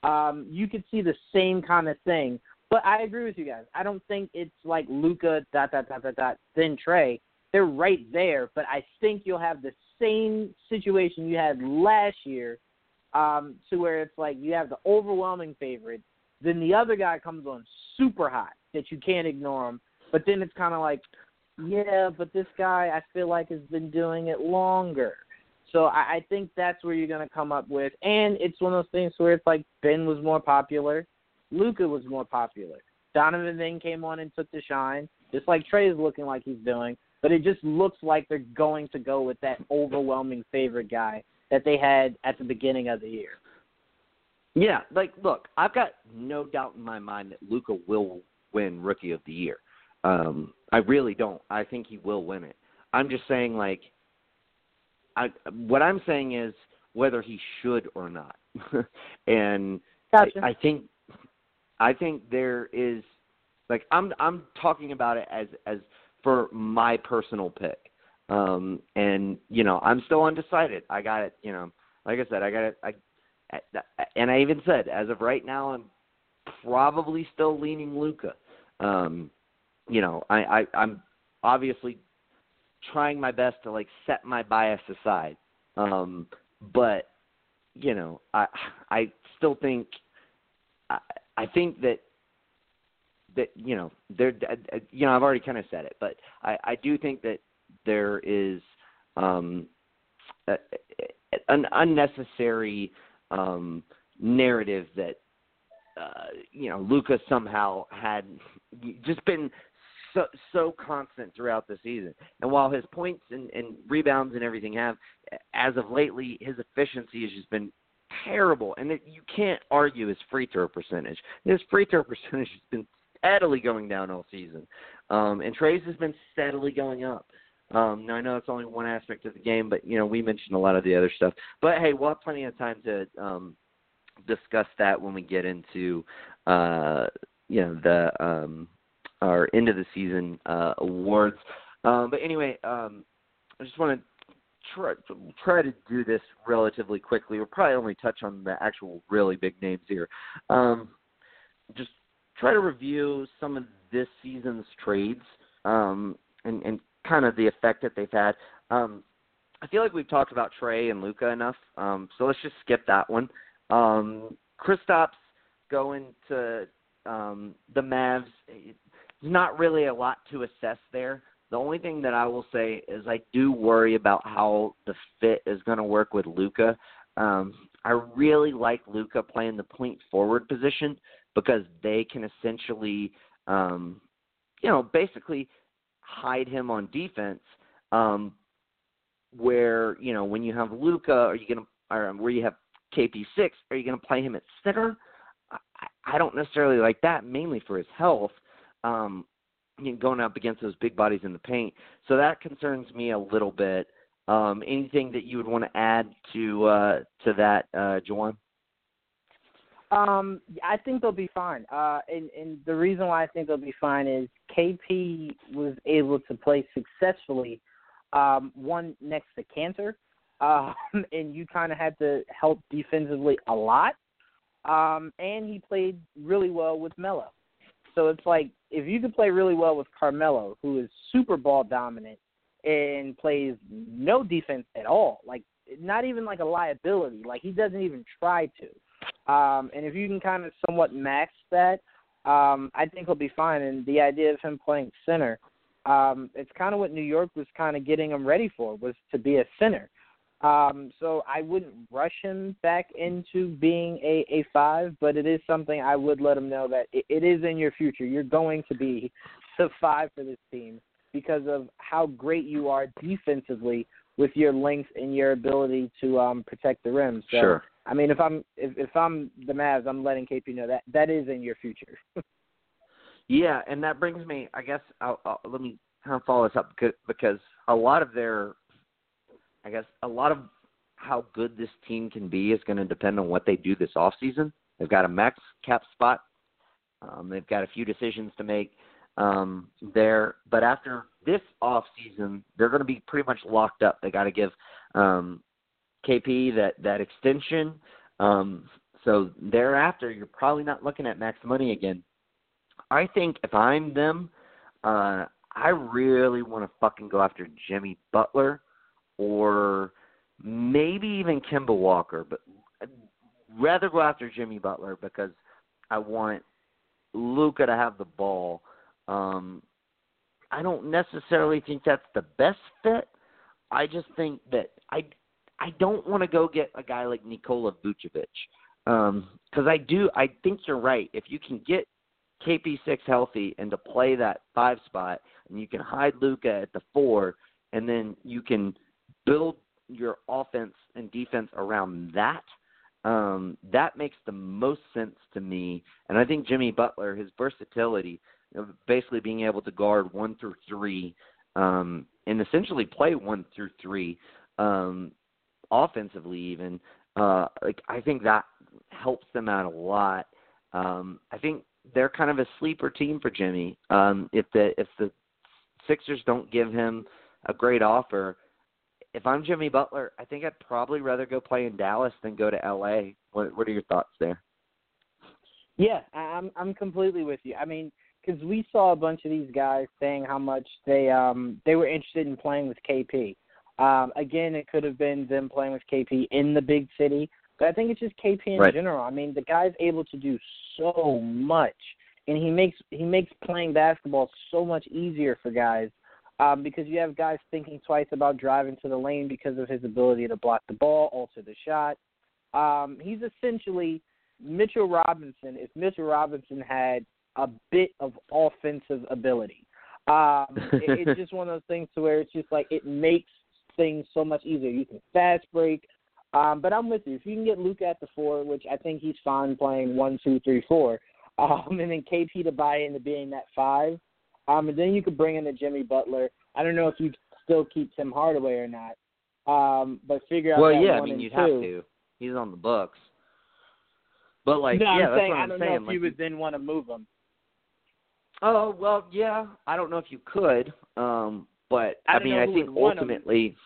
um, you could see the same kind of thing. But I agree with you guys. I don't think it's like Luka dot dot dot dot dot then Trae. They're right there, but I think you'll have the same situation you had last year, um, to where it's like you have the overwhelming favorite, then the other guy comes on super hot that you can't ignore him, but then it's kind of like, yeah, but this guy I feel like has been doing it longer. So I, I think that's where you're going to come up with, and it's one of those things where it's like Ben was more popular, Luka was more popular. Donovan then came on and took the shine, just like Trae is looking like he's doing. But it just looks like they're going to go with that overwhelming favorite guy that they had at the beginning of the year. Yeah, like look, I've got no doubt in my mind that Luka will win Rookie of the Year. Um, I really don't. I think he will win it. I'm just saying, like, I what I'm saying is whether he should or not. and gotcha. I, I think I think there is like I'm I'm talking about it as as for my personal pick. Um and you know, I'm still undecided. I got it, you know, like I said, I got it I and I even said as of right now I'm probably still leaning Luka. Um you know, I, I I'm obviously trying my best to like set my bias aside. Um but you know, I I still think I, I think that that you know there you know I've already kind of said it, but I I do think that there is um a, an unnecessary um narrative that uh you know Luka somehow had just been so so constant throughout the season. And while his points and, and rebounds and everything have, as of lately, his efficiency has just been terrible. And it, you can't argue his free throw percentage. His free throw percentage has been steadily going down all season, um, and Trae's has been steadily going up. Um, now I know it's only one aspect of the game, but you know we mentioned a lot of the other stuff. But hey, we'll have plenty of time to um, discuss that when we get into uh, you know the um, our end of the season uh, awards. Um, but anyway, um, I just want to try try to do this relatively quickly. We'll probably only touch on the actual really big names here. Um, just try to review some of this season's trades um, and, and kind of the effect that they've had. Um, I feel like we've talked about Trae and Luka enough, um, so let's just skip that one. Um, Kristaps going to um, the Mavs. There's not really a lot to assess there. The only thing that I will say is I do worry about how the fit is going to work with Luka. Um, I really like Luka playing the point forward position because they can essentially, um, you know, basically hide him on defense. Um, where you know when you have Luka, are you to, or where you have KP6, are you to play him at center? I, I don't necessarily like that, mainly for his health. Um, you know, going up against those big bodies in the paint, so that concerns me a little bit. Um, anything that you would want to add to uh, to that, uh, Juwan? Um, I think they'll be fine. Uh, and, and the reason why I think they'll be fine is KP was able to play successfully, um, one next to Kanter, um, and you kind of had to help defensively a lot. Um, and he played really well with Melo. So it's like if you could play really well with Carmelo, who is super ball dominant, and plays no defense at all. Like not even like a liability. Like he doesn't even try to. Um, and if you can kind of somewhat max that, um, I think he'll be fine. And the idea of him playing center, um, it's kind of what New York was kind of getting him ready for was to be a center. Um, so I wouldn't rush him back into being a, a five, but it is something I would let him know that it, it is in your future. You're going to be the five for this team because of how great you are defensively with your length and your ability to um, protect the rim. So, sure. I mean, if I'm if, if I'm the Mavs, I'm letting KP know that that is in your future. yeah, and that brings me. I guess I'll, I'll, let me kind of follow this up because, a lot of their, I guess a lot of how good this team can be is going to depend on what they do this off season. They've got a max cap spot. Um, they've got a few decisions to make um, there. But after this off season, they're going to be pretty much locked up. They got to give um, KP that that extension. Um, so thereafter, you're probably not looking at max money again. I think if I'm them, uh, I really want to fucking go after Jimmy Butler or maybe even Kemba Walker, but I'd rather go after Jimmy Butler because I want Luka to have the ball um, I don't necessarily think that's the best fit. I just think that I I don't want to go get a guy like Nikola Vucevic because um, I do I think you're right. If you can get KP6 healthy and to play that five spot, and you can hide Luka at the four, and then you can build your offense and defense around that. Um, that makes the most sense to me, and I think Jimmy Butler, his versatility, basically being able to guard one through three um, and essentially play one through three um, offensively. Even uh, like I think that helps them out a lot. Um, I think they're kind of a sleeper team for Jimmy. Um, if the if the Sixers don't give him a great offer, if I'm Jimmy Butler, I think I'd probably rather go play in Dallas than go to LA. What what are your thoughts there? Yeah, I'm I'm completely with you. I mean, because we saw a bunch of these guys saying how much they um they were interested in playing with KP. Um, again, it could have been them playing with KP in the big city, but I think it's just KP in right. general. I mean, the guy's able to do so much, and he makes he makes playing basketball so much easier for guys um, because you have guys thinking twice about driving to the lane because of his ability to block the ball, alter the shot. Um, he's essentially Mitchell Robinson. If Mitchell Robinson had a bit of offensive ability. Um, it, it's just one of those things to where it's just like it makes things so much easier. You can fast break. Um, but I'm with you. If you can get Luke at the four, which I think he's fine playing one, two, three, four, um, and then KP to buy into being that five, um, and then you could bring in the Jimmy Butler. I don't know if you still keep Tim Hardaway or not, um, but figure out. Well, yeah, I mean you'd two. have to. He's on the books. But like, no, yeah, I'm that's saying what I I'm don't saying. know if like, you would then want to move him. Oh well, yeah. I don't know if you could, um, but I I, mean, I think would want him. ultimately,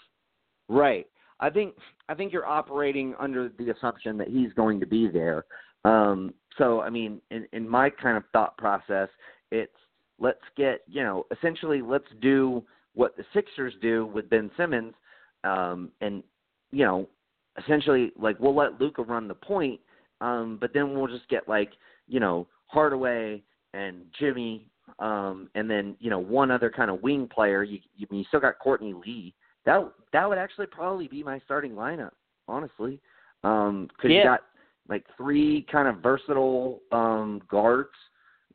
right. I think I think you're operating under the assumption that he's going to be there. Um, so I mean, in, in my kind of thought process, it's let's get you know essentially let's do what the Sixers do with Ben Simmons, um, and you know essentially like we'll let Luka run the point, um, but then we'll just get like you know Hardaway and Jimmy, um, and then you know one other kind of wing player. You you, you still got Courtney Lee. That that would actually probably be my starting lineup, honestly, because um, Yeah. you got like three kind of versatile um, guards,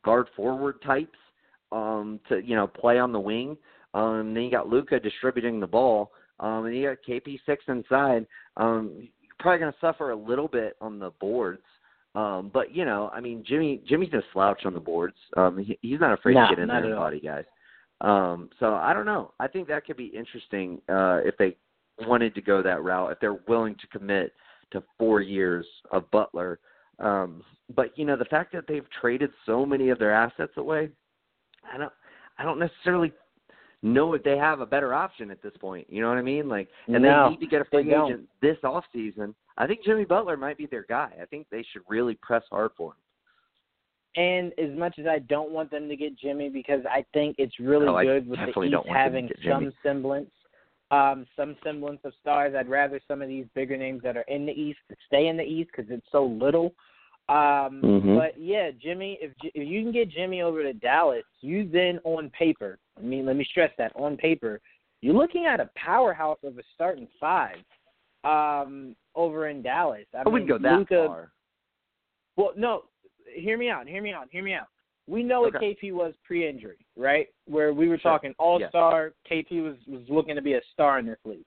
guard forward types um, to you know play on the wing. Um, then you got Luka distributing the ball, um, and you got KP six inside. Um, you're probably going to suffer a little bit on the boards. Um, but you know, I mean, Jimmy Jimmy's no slouch on the boards. Um, he, he's not afraid No, to get in there and body guys. Um, so I don't know. I think that could be interesting uh, if they wanted to go that route. If they're willing to commit to four years of Butler. Um, but you know, the fact that they've traded so many of their assets away, I don't, I don't necessarily know if they have a better option at this point. You know what I mean? Like, and No, they need to get a free agent this off season. I think Jimmy Butler might be their guy. I think they should really press hard for him. and as much as I don't want them to get Jimmy because I think it's really I good with the East don't want them to having some semblance, um, some semblance of stars. I'd rather some of these bigger names that are in the East stay in the East because it's so little. Um, Mhm. But yeah, Jimmy, if if you can get Jimmy over to Dallas, you then on paper. I mean, let me stress that on paper, you're looking at a powerhouse of a starting five um, over in Dallas. I, I wouldn't mean, go that Luka, far. well, no, hear me out. Hear me out. Hear me out. We know what KP was pre-injury, right? Where we were Sure. talking all-star. KP was was looking to be a star in this league.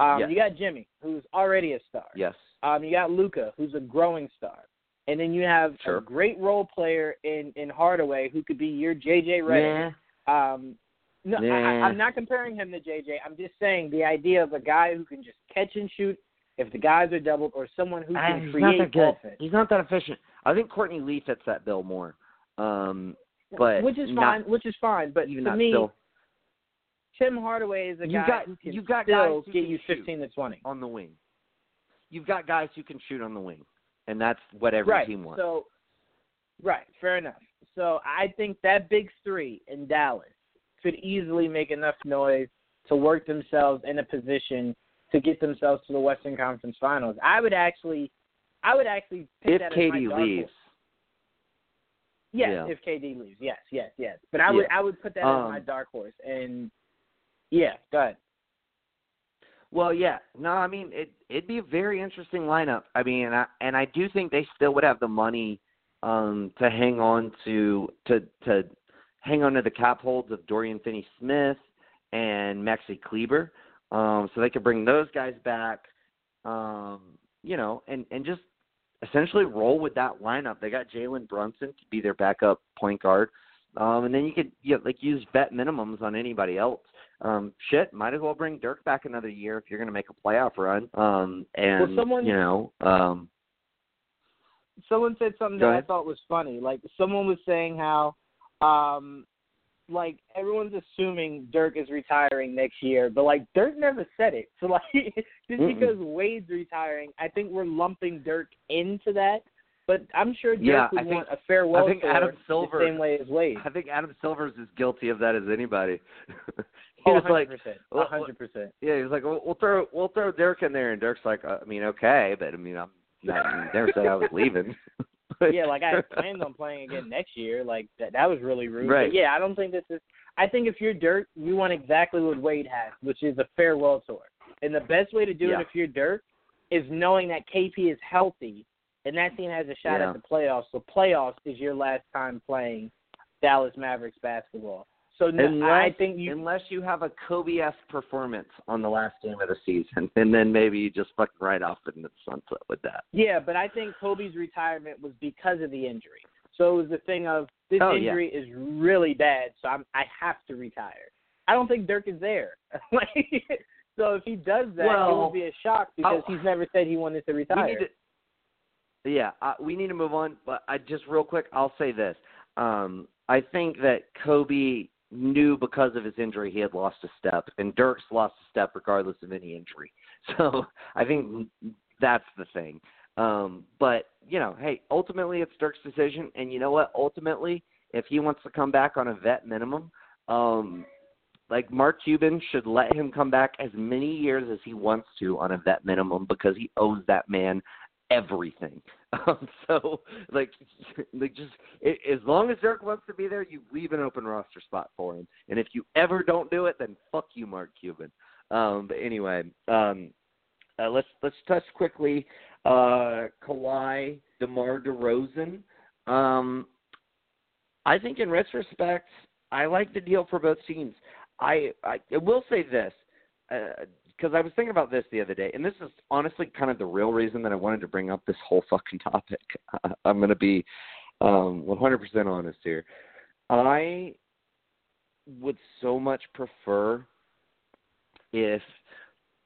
Um, Yes. You got Jimmy, who's already a star. Yes. Um, you got Luka, who's a growing star, and then you have Sure. a great role player in in Hardaway, who could be your JJ Redick. Nah. Um, no, Nah. I, I'm not comparing him to JJ. I'm just saying the idea of a guy who can just catch and shoot if the guys are doubled, or someone who can he's create not that good. offense. He's not that efficient. I think Courtney Lee fits that bill more. Um, but which is not- fine. Which is fine. But to me, still Tim Hardaway is a You guy got- who can you got still guys get you 15 to 20. on the wing. You've got guys who can shoot on the wing, and that's what every right. team wants. So, right, fair enough. So I think that big three in Dallas could easily make enough noise to work themselves in a position to get themselves to the Western Conference Finals. I would actually, I would actually pick if that as my KD dark leaves, horse. Yes, Yeah. if KD leaves, yes, yes, yes. But I would, Yeah. I would put that as Um, my dark horse. And yeah, go ahead. Well, yeah. No, I mean it. It'd be a very interesting lineup. I mean, and I, and I do think they still would have the money um, to hang on to to to hang on to the cap holds of Dorian Finney-Smith and Maxi Kleber, um, so they could bring those guys back. Um, you know, and and just essentially roll with that lineup. They got Jalen Brunson to be their backup point guard, um, and then you could you know, like use vet minimums on anybody else um, shit, might as well bring Dirk back another year if you're going to make a playoff run. Um, and Well, someone- you know, um, someone said something that I thought was funny. Like someone was saying how, um, like everyone's assuming Dirk is retiring next year, but like Dirk never said it. So like just Mm-mm. because Wade's retiring, I think we're lumping Dirk into that. But I'm sure Dirk Yeah, would I think- want a farewell I think Adam Silver- the same way as Wade. I think Adam Silver's as guilty of that as anybody. he Oh, was like, 100%. well, 100%. yeah, he was like, well, we'll throw we'll throw Dirk in there, and Dirk's like, uh, I mean, okay, but I mean, I'm not, I never said I was leaving. But- yeah, like I planned on playing again next year. Like that, that was really rude. Right. But yeah, I don't think this is. I think if you're Dirk, you want exactly what Wade has, which is a farewell tour. And the best way to do Yeah. it if you're Dirk is knowing that KP is healthy and that team has a shot Yeah. at the playoffs. So playoffs is your last time playing Dallas Mavericks basketball. So no, unless, I think you unless you have a Kobe-esque performance on the last game of the season, and then maybe you just fucking right off into the sunset with that. Yeah, but I think Kobe's retirement was because of the injury. So it was the thing of this Oh, yeah. injury is really bad, so I'm I have to retire. I don't think Dirk is there. like, so if he does that, it will be a shock because I'll- he's never said he wanted to retire. to, yeah, uh, we need to move on. But I just real quick, I'll say this: um, I think that Kobe knew because of his injury he had lost a step, and Dirk's lost a step regardless of any injury. So I think that's the thing. Um, but you know, hey, ultimately it's Dirk's decision, and you know what? Ultimately, if he wants to come back on a vet minimum, um, like Mark Cuban should let him come back as many years as he wants to on a vet minimum because he owes that man everything. Um, so like, like just i as long as Dirk wants to be there, you leave an open roster spot for him. And if you ever don't do it, then fuck you, Mark Cuban. Um, but anyway, um, uh, let's let's touch quickly. Uh, Kawhi, DeMar DeRozan. Um, I think in retrospect, I like the deal for both teams. I I, I will say this because I was thinking about this the other day, and this is honestly kind of the real reason that I wanted to bring up this whole fucking topic. I'm going to be um, 100% honest here. I would so much prefer if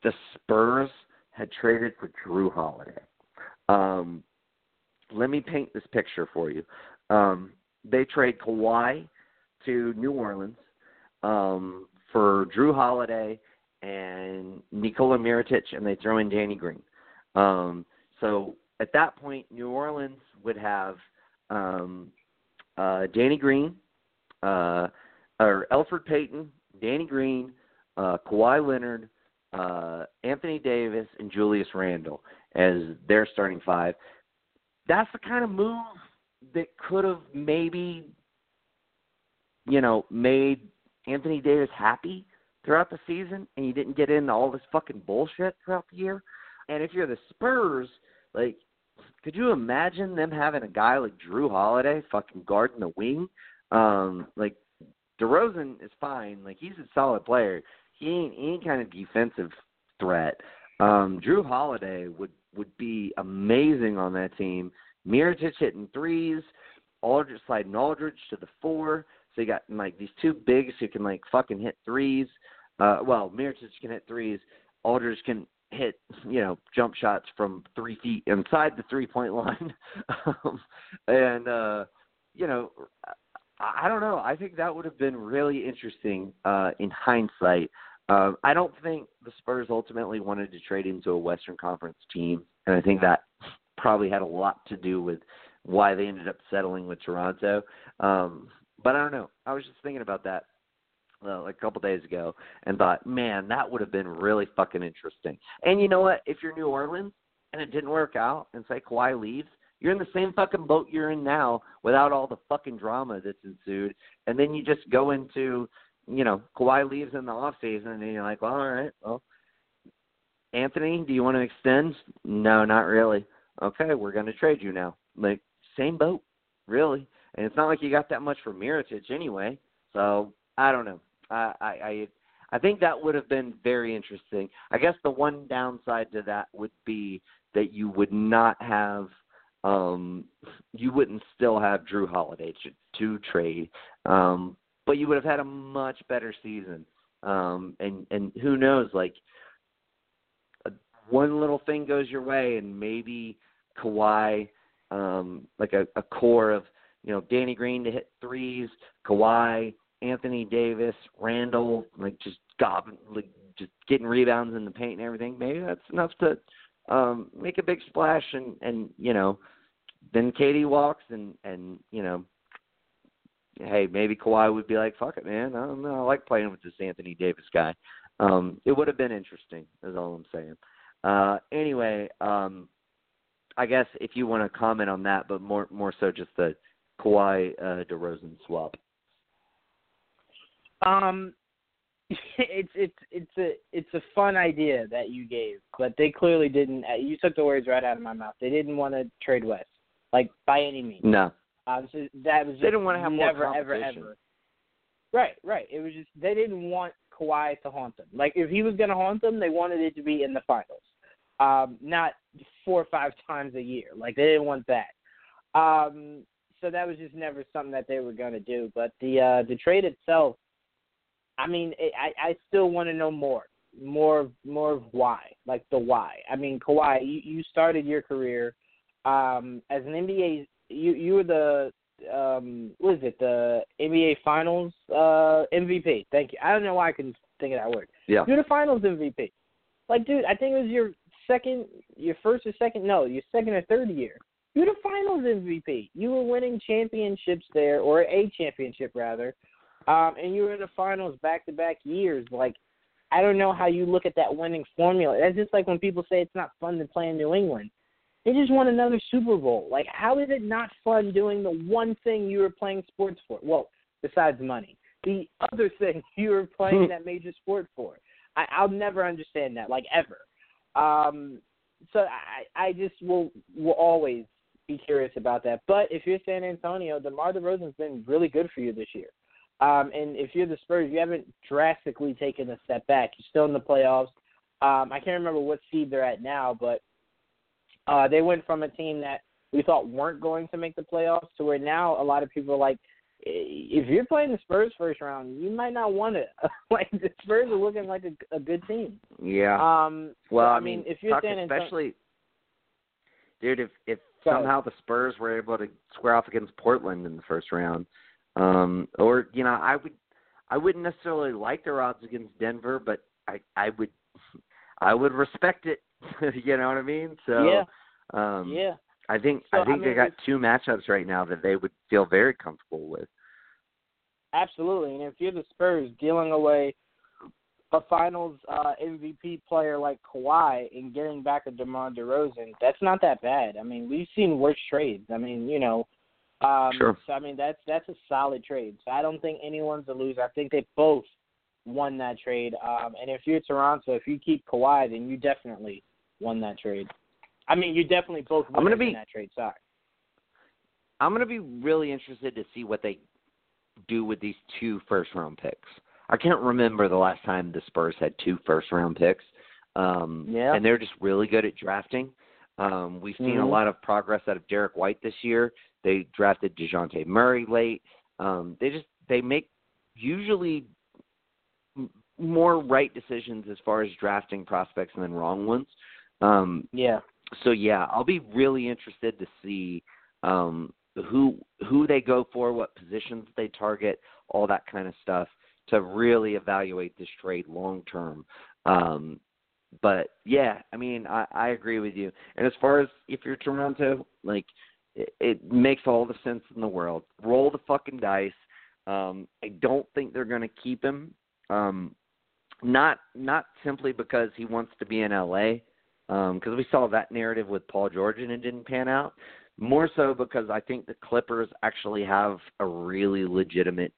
the Spurs had traded for Jrue Holiday. Um, let me paint this picture for you. Um, they trade Kawhi to New Orleans um, for Jrue Holiday and Nikola Mirotic, and they throw in Danny Green. Um, so at that point, New Orleans would have um, uh, Danny Green, uh, or Elfrid Payton, Danny Green, uh, Kawhi Leonard, uh, Anthony Davis, and Julius Randle as their starting five. That's the kind of move that could have maybe, you know, made Anthony Davis happy throughout the season, and you didn't get into all this fucking bullshit throughout the year. And if you're the Spurs, like, could you imagine them having a guy like Jrue Holiday fucking guarding the wing? Um, like DeRozan is fine. Like he's a solid player. He ain't any kind of defensive threat. Um, Jrue Holiday would would be amazing on that team. Mirotic hitting threes, Aldridge sliding Aldridge to the four. You got like these two bigs who can like fucking hit threes. Uh, well, Mirotic can hit threes. Aldridge can hit you know jump shots from three feet inside the three point line. um, and uh, you know, I, I don't know. I think that would have been really interesting uh, in hindsight. Uh, I don't think the Spurs ultimately wanted to trade into a Western Conference team, and I think that probably had a lot to do with why they ended up settling with Toronto. Um, but I don't know. I was just thinking about that uh, like a couple days ago and thought, man, that would have been really fucking interesting. And you know what? If you're New Orleans and it didn't work out, and say Kawhi leaves, you're in the same fucking boat you're in now without all the fucking drama that's ensued. And then you just go into, you know, Kawhi leaves in the off season, and you're like, well, all right, well, Anthony, do you want to extend? No, not really. Okay, we're going to trade you now. Like same boat, really. And it's not like you got that much for Mirotic anyway. So I don't know. I I I think that would have been very interesting. I guess the one downside to that would be that you would not have um you wouldn't still have Jrue Holiday to, to trade. Um but you would have had a much better season. Um and and who knows like one little thing goes your way and maybe Kawhi um like a, a core of you know Danny Green to hit threes, Kawhi, Anthony Davis, Randle, like just gobbing, like just getting rebounds in the paint and everything. Maybe that's enough to um make a big splash and and you know then KD walks and and you know hey maybe Kawhi would be like fuck it man I don't know I like playing with this Anthony Davis guy. Um it would have been interesting is all I'm saying. Uh anyway, um I guess if you want to comment on that but more more so just the Kawhi uh DeRozan swap. Um, it's it's it's a it's a fun idea that you gave, but they clearly didn't. uh, You took the words right out of my mouth. They didn't want to trade West, like by any means. No. Um, so that was They didn't want to have never more ever ever. Right, right. It was just they didn't want Kawhi to haunt them. Like if he was going to haunt them, they wanted it to be in the finals, um, not four or five times a year. Like they didn't want that. Um, so that was just never something that they were going to do. But the uh, the trade itself, I mean, it, I I still want to know more, more more of why, like the why. I mean, Kawhi, you, you started your career um, as an NBA. You you were the um what is it the NBA Finals uh MVP. Thank you. I don't know why I couldn't think of that word. Yeah. You're the Finals MVP. Like, dude, I think it was your second, your first or second, no, your second or third year. You're the Finals MVP. You were winning championships there, or a championship rather, um, and you were in the Finals back to back years. Like, I don't know how you look at that winning formula. That's just like when people say it's not fun to play in New England. They just won another Super Bowl. Like, how is it not fun doing the one thing you were playing sports for? Well, besides money, the other thing you were playing that major sport for. I, I'll never understand that, like ever. Um, so I, I just will will always be curious about that. But if you're San Antonio, DeMar DeRozan's been really good for you this year. Um, and if you're the Spurs, you haven't drastically taken a step back. You're still in the playoffs. Um, I can't remember what seed they're at now, but uh, they went from a team that we thought weren't going to make the playoffs to where now a lot of people are like, if you're playing the Spurs first round, you might not want it. like the Spurs are looking like a, a good team. Yeah. Um, well, so, I I mean, mean, if you're San Antonio, especially, dude, if if. Somehow the Spurs were able to square off against Portland in the first round, um, or you know, I would, I wouldn't necessarily like their odds against Denver, but I I would, I would respect it. you know what I mean? So, Yeah. um, yeah, I think So, I think I they got two matchups right now that they would feel very comfortable with. Absolutely, and if you're the Spurs dealing away a Finals uh, MVP player like Kawhi and getting back a DeMar DeRozan, that's not that bad. I mean, we've seen worse trades. I mean, you know, um, Sure. so I mean that's that's a solid trade. So I don't think anyone's a loser. I think they both won that trade. Um, and if you're Toronto, if you keep Kawhi, then you definitely won that trade. I mean, you definitely both won gonna that trade. Sorry. I'm going to be really interested to see what they do with these two first round picks. I can't remember the last time the Spurs had two first round picks. Um Yeah. and they're just really good at drafting. Um we've seen a Mhm. lot of progress out of Derrick White this year. They drafted Dejounte Murray late. Um they just they make usually m- more right decisions as far as drafting prospects than wrong ones. Um Yeah. so yeah, I'll be really interested to see um, who who they go for, what positions they target, all that kind of stuff to really evaluate this trade long term. Um, but yeah, I mean, I, I agree with you. And as far as if you're Toronto, like it, it makes all the sense in the world. Roll the fucking dice. Um, I don't think they're going to keep him. Um, not not simply because he wants to be in LA, because um, we saw that narrative with Paul George and it didn't pan out. More so because I think the Clippers actually have a really legitimate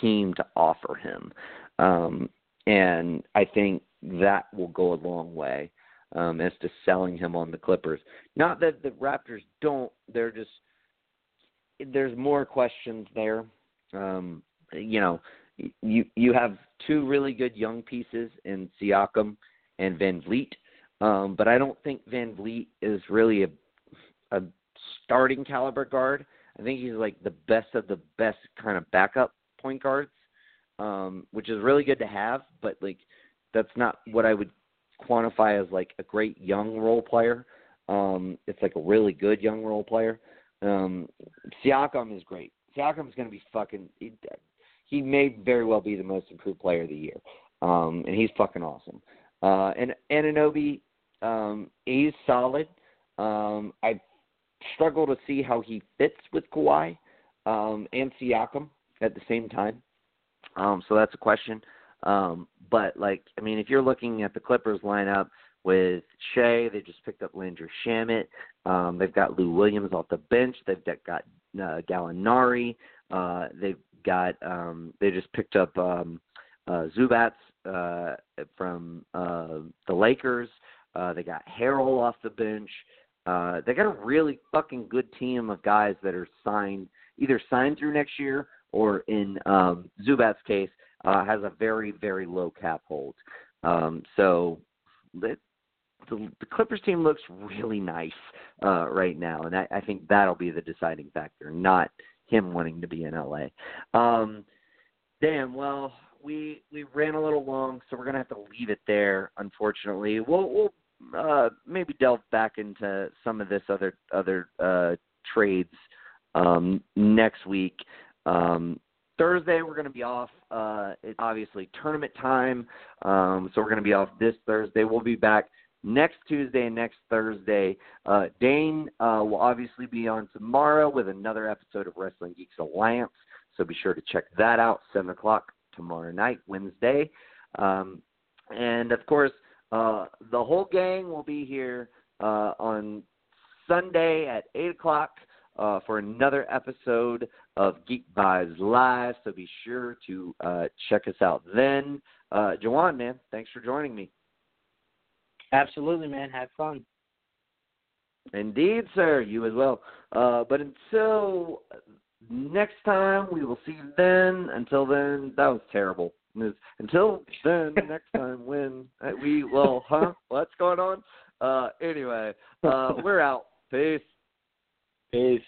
team to offer him, um, and I think that will go a long way um, as to selling him on the Clippers. Not that the Raptors don't; they're just there's more questions there. Um, you know, you you have two really good young pieces in Siakam and VanVleet. Um, but I don't think VanVleet is really a a starting caliber guard. I think he's like the best of the best kind of backup point guards, um, which is really good to have. But like, that's not what I would quantify as like a great young role player. Um, it's like a really good young role player. Um, Siakam is great. Siakam is going to be fucking. He, he may very well be the most improved player of the year, um, and he's fucking awesome. Uh, and Anunoby, um, he's solid. Um, I struggle to see how he fits with Kawhi um, and Siakam at the same time. Um, so that's a question. Um, but like, I mean, if you're looking at the Clippers lineup with Shai, they just picked up Landry Shamet. Um, they've got Lou Williams off the bench. They've got, uh, Gallinari. Uh, they've got um, they just picked up um, uh, Zubac uh, from uh, the Lakers. Uh, they got Harrell off the bench. Uh, they got a really fucking good team of guys that are signed, either signed through next year or in um, Zubac's case, uh, has a very very low cap hold. Um, so the, the the Clippers team looks really nice uh, right now, and I, I think that'll be the deciding factor, not him wanting to be in LA. Um, damn. Well, we we ran a little long, so we're gonna have to leave it there. Unfortunately, we'll we'll uh, maybe delve back into some of this other other uh, trades um, next week. Um, Thursday we're going to be off. Uh, it's obviously tournament time, um, so we're going to be off this Thursday. We'll be back next Tuesday and next Thursday. Uh, Dane uh, will obviously be on tomorrow with another episode of Wrestling Geeks Alliance. So be sure to check that out, seven o'clock tomorrow night, Wednesday. Um, and of course, uh, the whole gang will be here uh, on Sunday at eight o'clock uh, for another episode of Geek Vibes Live. So be sure to uh, check us out then. Uh, Jawan, man, thanks for joining me. Absolutely, man. Have fun. Indeed, sir. You as well. Uh, but until next time, we will see you then. Until then, that was terrible. Until then, next time when we will, huh? What's going on? Uh, anyway, uh, we're out. Peace. Peace.